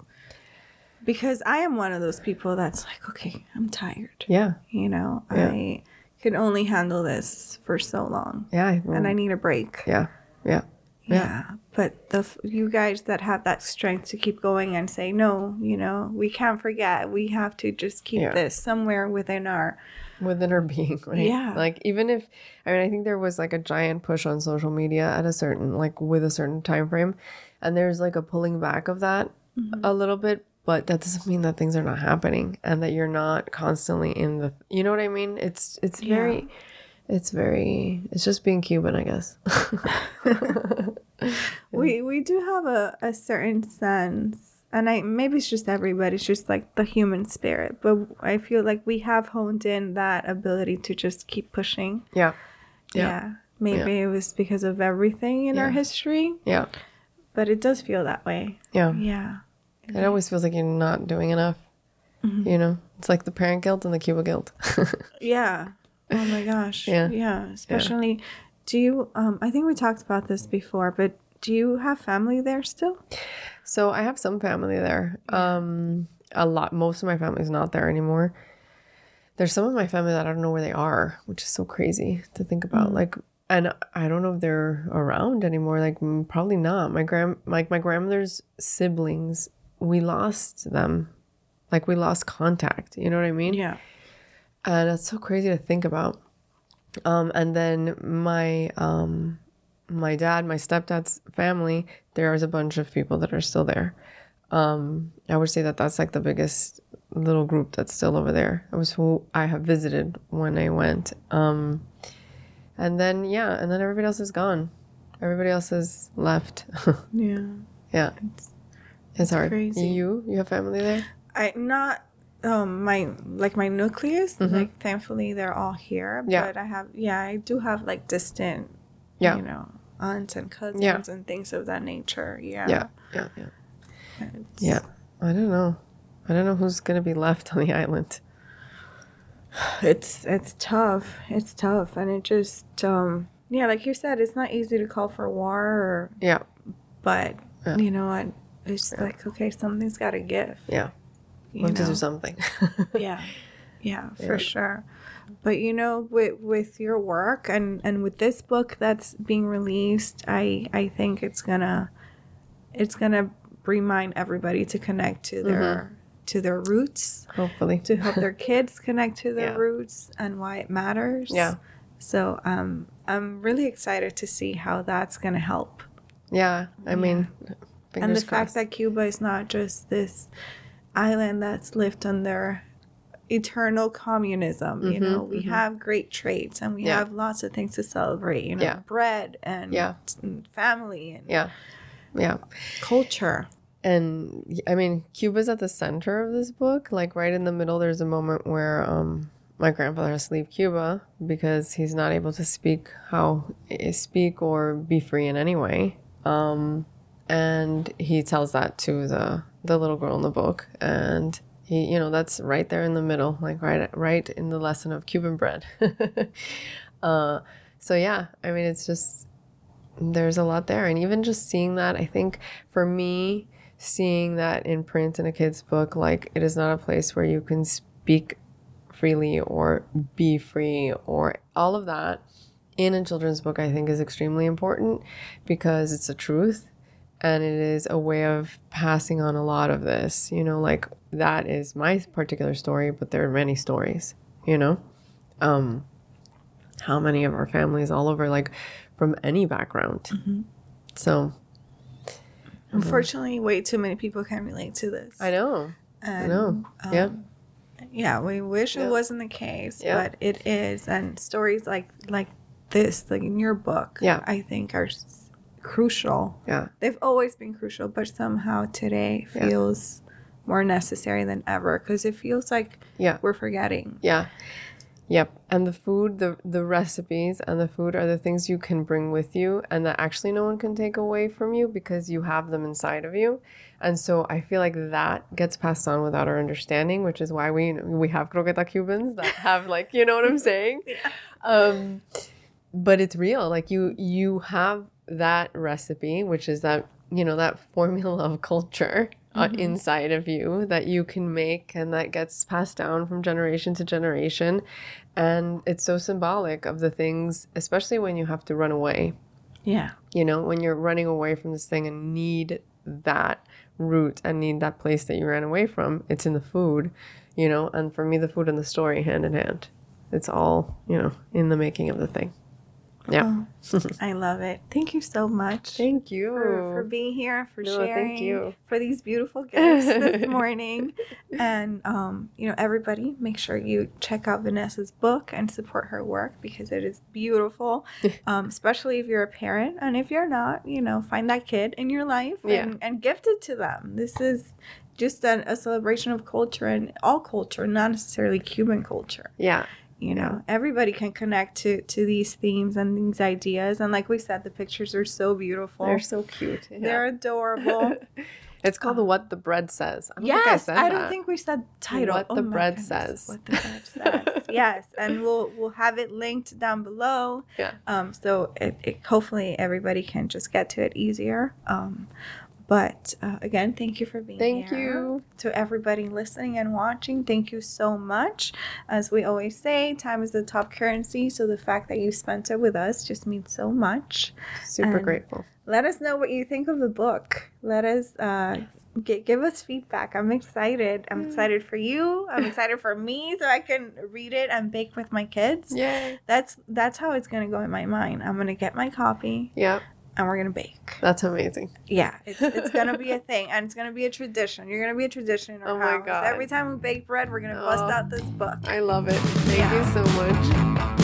Speaker 1: because I am one of those people that's like, okay, I'm tired.
Speaker 2: Yeah.
Speaker 1: You know,
Speaker 2: Yeah.
Speaker 1: I can only handle this for so long,
Speaker 2: Yeah. I-
Speaker 1: and I need a break.
Speaker 2: yeah. Yeah.
Speaker 1: Yeah. But the f- you guys that have that strength to keep going and say no, you know, we can't forget. We have to just keep
Speaker 2: Yeah.
Speaker 1: this somewhere within our
Speaker 2: within our being *laughs* right
Speaker 1: Yeah.
Speaker 2: like even if i mean i think there was like a giant push on social media at a certain like with a certain time frame and there's like a pulling back of that
Speaker 1: Mm-hmm.
Speaker 2: a little bit but that doesn't mean that things are not happening and that you're not constantly in the you know what i mean? It's it's very it's very it's just being cuban i guess. *laughs*
Speaker 1: We we do have a, a certain sense, and I maybe it's just everybody. It's just like the human spirit, but I feel like we have honed in that ability to just keep pushing.
Speaker 2: yeah.
Speaker 1: Yeah,
Speaker 2: Yeah.
Speaker 1: maybe it was because of everything in our history,
Speaker 2: yeah.
Speaker 1: but it does feel that way.
Speaker 2: yeah.
Speaker 1: Yeah,
Speaker 2: it always feels like you're not doing enough
Speaker 1: Mm-hmm.
Speaker 2: you know it's like the parent guilt and the cuba guilt *laughs*
Speaker 1: yeah. Oh my gosh.
Speaker 2: Yeah.
Speaker 1: yeah. Especially, do you? Um, I think we talked about this before, but do you have family there still?
Speaker 2: So I have some family there. Um, a lot. Most of my family's not there anymore. There's some of my family that I don't know where they are, which is so crazy to think about. Like, and I don't know if they're around anymore. Like, probably not. My grand, like my grandmother's siblings, we lost them. Like, we lost contact. You know what I mean?
Speaker 1: Yeah.
Speaker 2: and it's so crazy to think about. Um, and then my um, my dad, my stepdad's family, there's a bunch of people that are still there. Um, I would say that that's like the biggest little group that's still over there. It was who I have visited when I went. Um, and then yeah, and then everybody else is gone. Everybody else is left. *laughs*
Speaker 1: Yeah.
Speaker 2: yeah, it's, hard.
Speaker 1: crazy.
Speaker 2: You you have family there?
Speaker 1: I not um my like my nucleus like thankfully they're all here
Speaker 2: Mm-hmm. Yeah.
Speaker 1: but I have yeah I do have like distant
Speaker 2: Yeah.
Speaker 1: you know aunts and cousins
Speaker 2: Yeah.
Speaker 1: and things of that nature yeah
Speaker 2: Yeah, yeah, yeah.
Speaker 1: It's-
Speaker 2: Yeah. I don't know. I don't know who's gonna be left on the island.
Speaker 1: it's it's tough it's tough and it just um yeah like you said it's not easy to call for war or
Speaker 2: Yeah,
Speaker 1: but
Speaker 2: Yeah.
Speaker 1: you know what it's like okay something's got to give
Speaker 2: yeah.
Speaker 1: you
Speaker 2: have to do something. *laughs*
Speaker 1: yeah yeah for
Speaker 2: Yeah.
Speaker 1: sure but you know with with your work and and with this book that's being released i i think it's gonna it's gonna remind everybody to connect to their
Speaker 2: Mm-hmm.
Speaker 1: to their roots
Speaker 2: Hopefully.
Speaker 1: to help their *laughs* kids connect to their
Speaker 2: Yeah.
Speaker 1: roots and why it matters
Speaker 2: Yeah.
Speaker 1: so um i'm really excited to see how that's gonna help
Speaker 2: Yeah. I mean, fingers
Speaker 1: and the fact that Cuba is not just this island that's lived under eternal communism. You know, we have great traits and we
Speaker 2: Mm-hmm, Yeah.
Speaker 1: have lots of things to celebrate. You know,
Speaker 2: Yeah.
Speaker 1: bread and
Speaker 2: Yeah.
Speaker 1: and family and
Speaker 2: yeah. Yeah.
Speaker 1: culture.
Speaker 2: And I mean, Cuba's at the center of this book. Like right in the middle, there's a moment where um, my grandfather has to leave Cuba because he's not able to speak how eh, speak or be free in any way. Um, and he tells that to the the little girl in the book, and he you know that's right there in the middle like right right in the lesson of cuban bread. *laughs* Uh, so yeah i mean it's just there's a lot there. And even just seeing that i think for me seeing that in print in a kid's book like it is not a place where you can speak freely or be free or all of that in a children's book i think is extremely important because it's a truth and it is a way of passing on a lot of this you know like that is my particular story but there are many stories you know um how many of our families all over like from any background
Speaker 1: Mm-hmm.
Speaker 2: so
Speaker 1: Unfortunately, way too many people can relate to this.
Speaker 2: i know
Speaker 1: And,
Speaker 2: know. Yeah.
Speaker 1: um, Yeah, we wish
Speaker 2: Yeah.
Speaker 1: it wasn't the case,
Speaker 2: Yeah.
Speaker 1: but it is. And stories like like this, like in your book,
Speaker 2: Yeah.
Speaker 1: I think are crucial.
Speaker 2: yeah
Speaker 1: They've always been crucial, but somehow today
Speaker 2: Yeah.
Speaker 1: feels more necessary than ever because it feels like
Speaker 2: yeah
Speaker 1: we're forgetting.
Speaker 2: Yeah. Yep. And the food, the the recipes and the food are the things you can bring with you and that actually no one can take away from you because you have them inside of you. And so I feel like that gets passed on without our understanding, which is why we we have croqueta Cubans that *laughs* have like, you know what I'm saying? Um but it's real. Like you you have that recipe, which is that, you know, that formula of culture uh,
Speaker 1: Mhm.
Speaker 2: inside of you that you can make and that gets passed down from generation to generation. And it's so symbolic of the things, especially when you have to run away.
Speaker 1: Yeah.
Speaker 2: You know, when you're running away from this thing and need that root and need that place that you ran away from, it's in the food, you know. And for me, the food and the story hand in hand. It's all, you know, in the making of the thing. Yeah.
Speaker 1: Oh, *laughs* I love it. Thank you so much.
Speaker 2: Thank you.
Speaker 1: for, for being here, for
Speaker 2: No, thank
Speaker 1: sharing,
Speaker 2: you.
Speaker 1: for these beautiful gifts *laughs* this morning. And, um, you know, everybody, make sure you check out Vanessa's book and support her work because it is beautiful, *laughs* um, especially if you're a parent. And if you're not, you know, find that kid in your life
Speaker 2: Yeah.
Speaker 1: and, and gift it to them. This is just an, a celebration of culture and all culture, not necessarily Cuban culture
Speaker 2: Yeah.
Speaker 1: You know everybody can connect to to these themes and these ideas and like we said the pictures are so beautiful
Speaker 2: They're so cute. Yeah.
Speaker 1: they're adorable *laughs*
Speaker 2: it's called the What the Bread Says. I don't think I
Speaker 1: yes
Speaker 2: said
Speaker 1: i, don't think we said title
Speaker 2: What
Speaker 1: Oh
Speaker 2: the Bread
Speaker 1: goodness,
Speaker 2: Says.
Speaker 1: what the bread says *laughs* yes and we'll we'll have it linked down below
Speaker 2: Yeah.
Speaker 1: um so it, it hopefully everybody can just get to it easier um but uh, again thank you for being
Speaker 2: Thank
Speaker 1: here Thank
Speaker 2: you.
Speaker 1: to everybody listening and watching. Thank you so much. As we always say, time is the top currency. So the fact that you spent it with us just means so much.
Speaker 2: Super
Speaker 1: And-
Speaker 2: grateful.
Speaker 1: Let us know what you think of the book. Let us uh, gi- give us feedback. I'm excited. I'm excited for you. I'm *laughs* excited for me, so I can read it and bake with my kids.
Speaker 2: Yeah,
Speaker 1: That's that's how it's gonna go in my mind. I'm gonna get my copy
Speaker 2: Yeah.
Speaker 1: And we're gonna bake.
Speaker 2: That's amazing.
Speaker 1: Yeah, it's it's gonna be a *laughs* thing, and it's gonna be a tradition. You're gonna be a tradition in our
Speaker 2: Oh my
Speaker 1: house.
Speaker 2: God.
Speaker 1: Every time we bake bread, we're gonna bust
Speaker 2: Oh.
Speaker 1: out this book.
Speaker 2: I love it. Thank
Speaker 1: Yeah.
Speaker 2: you so much.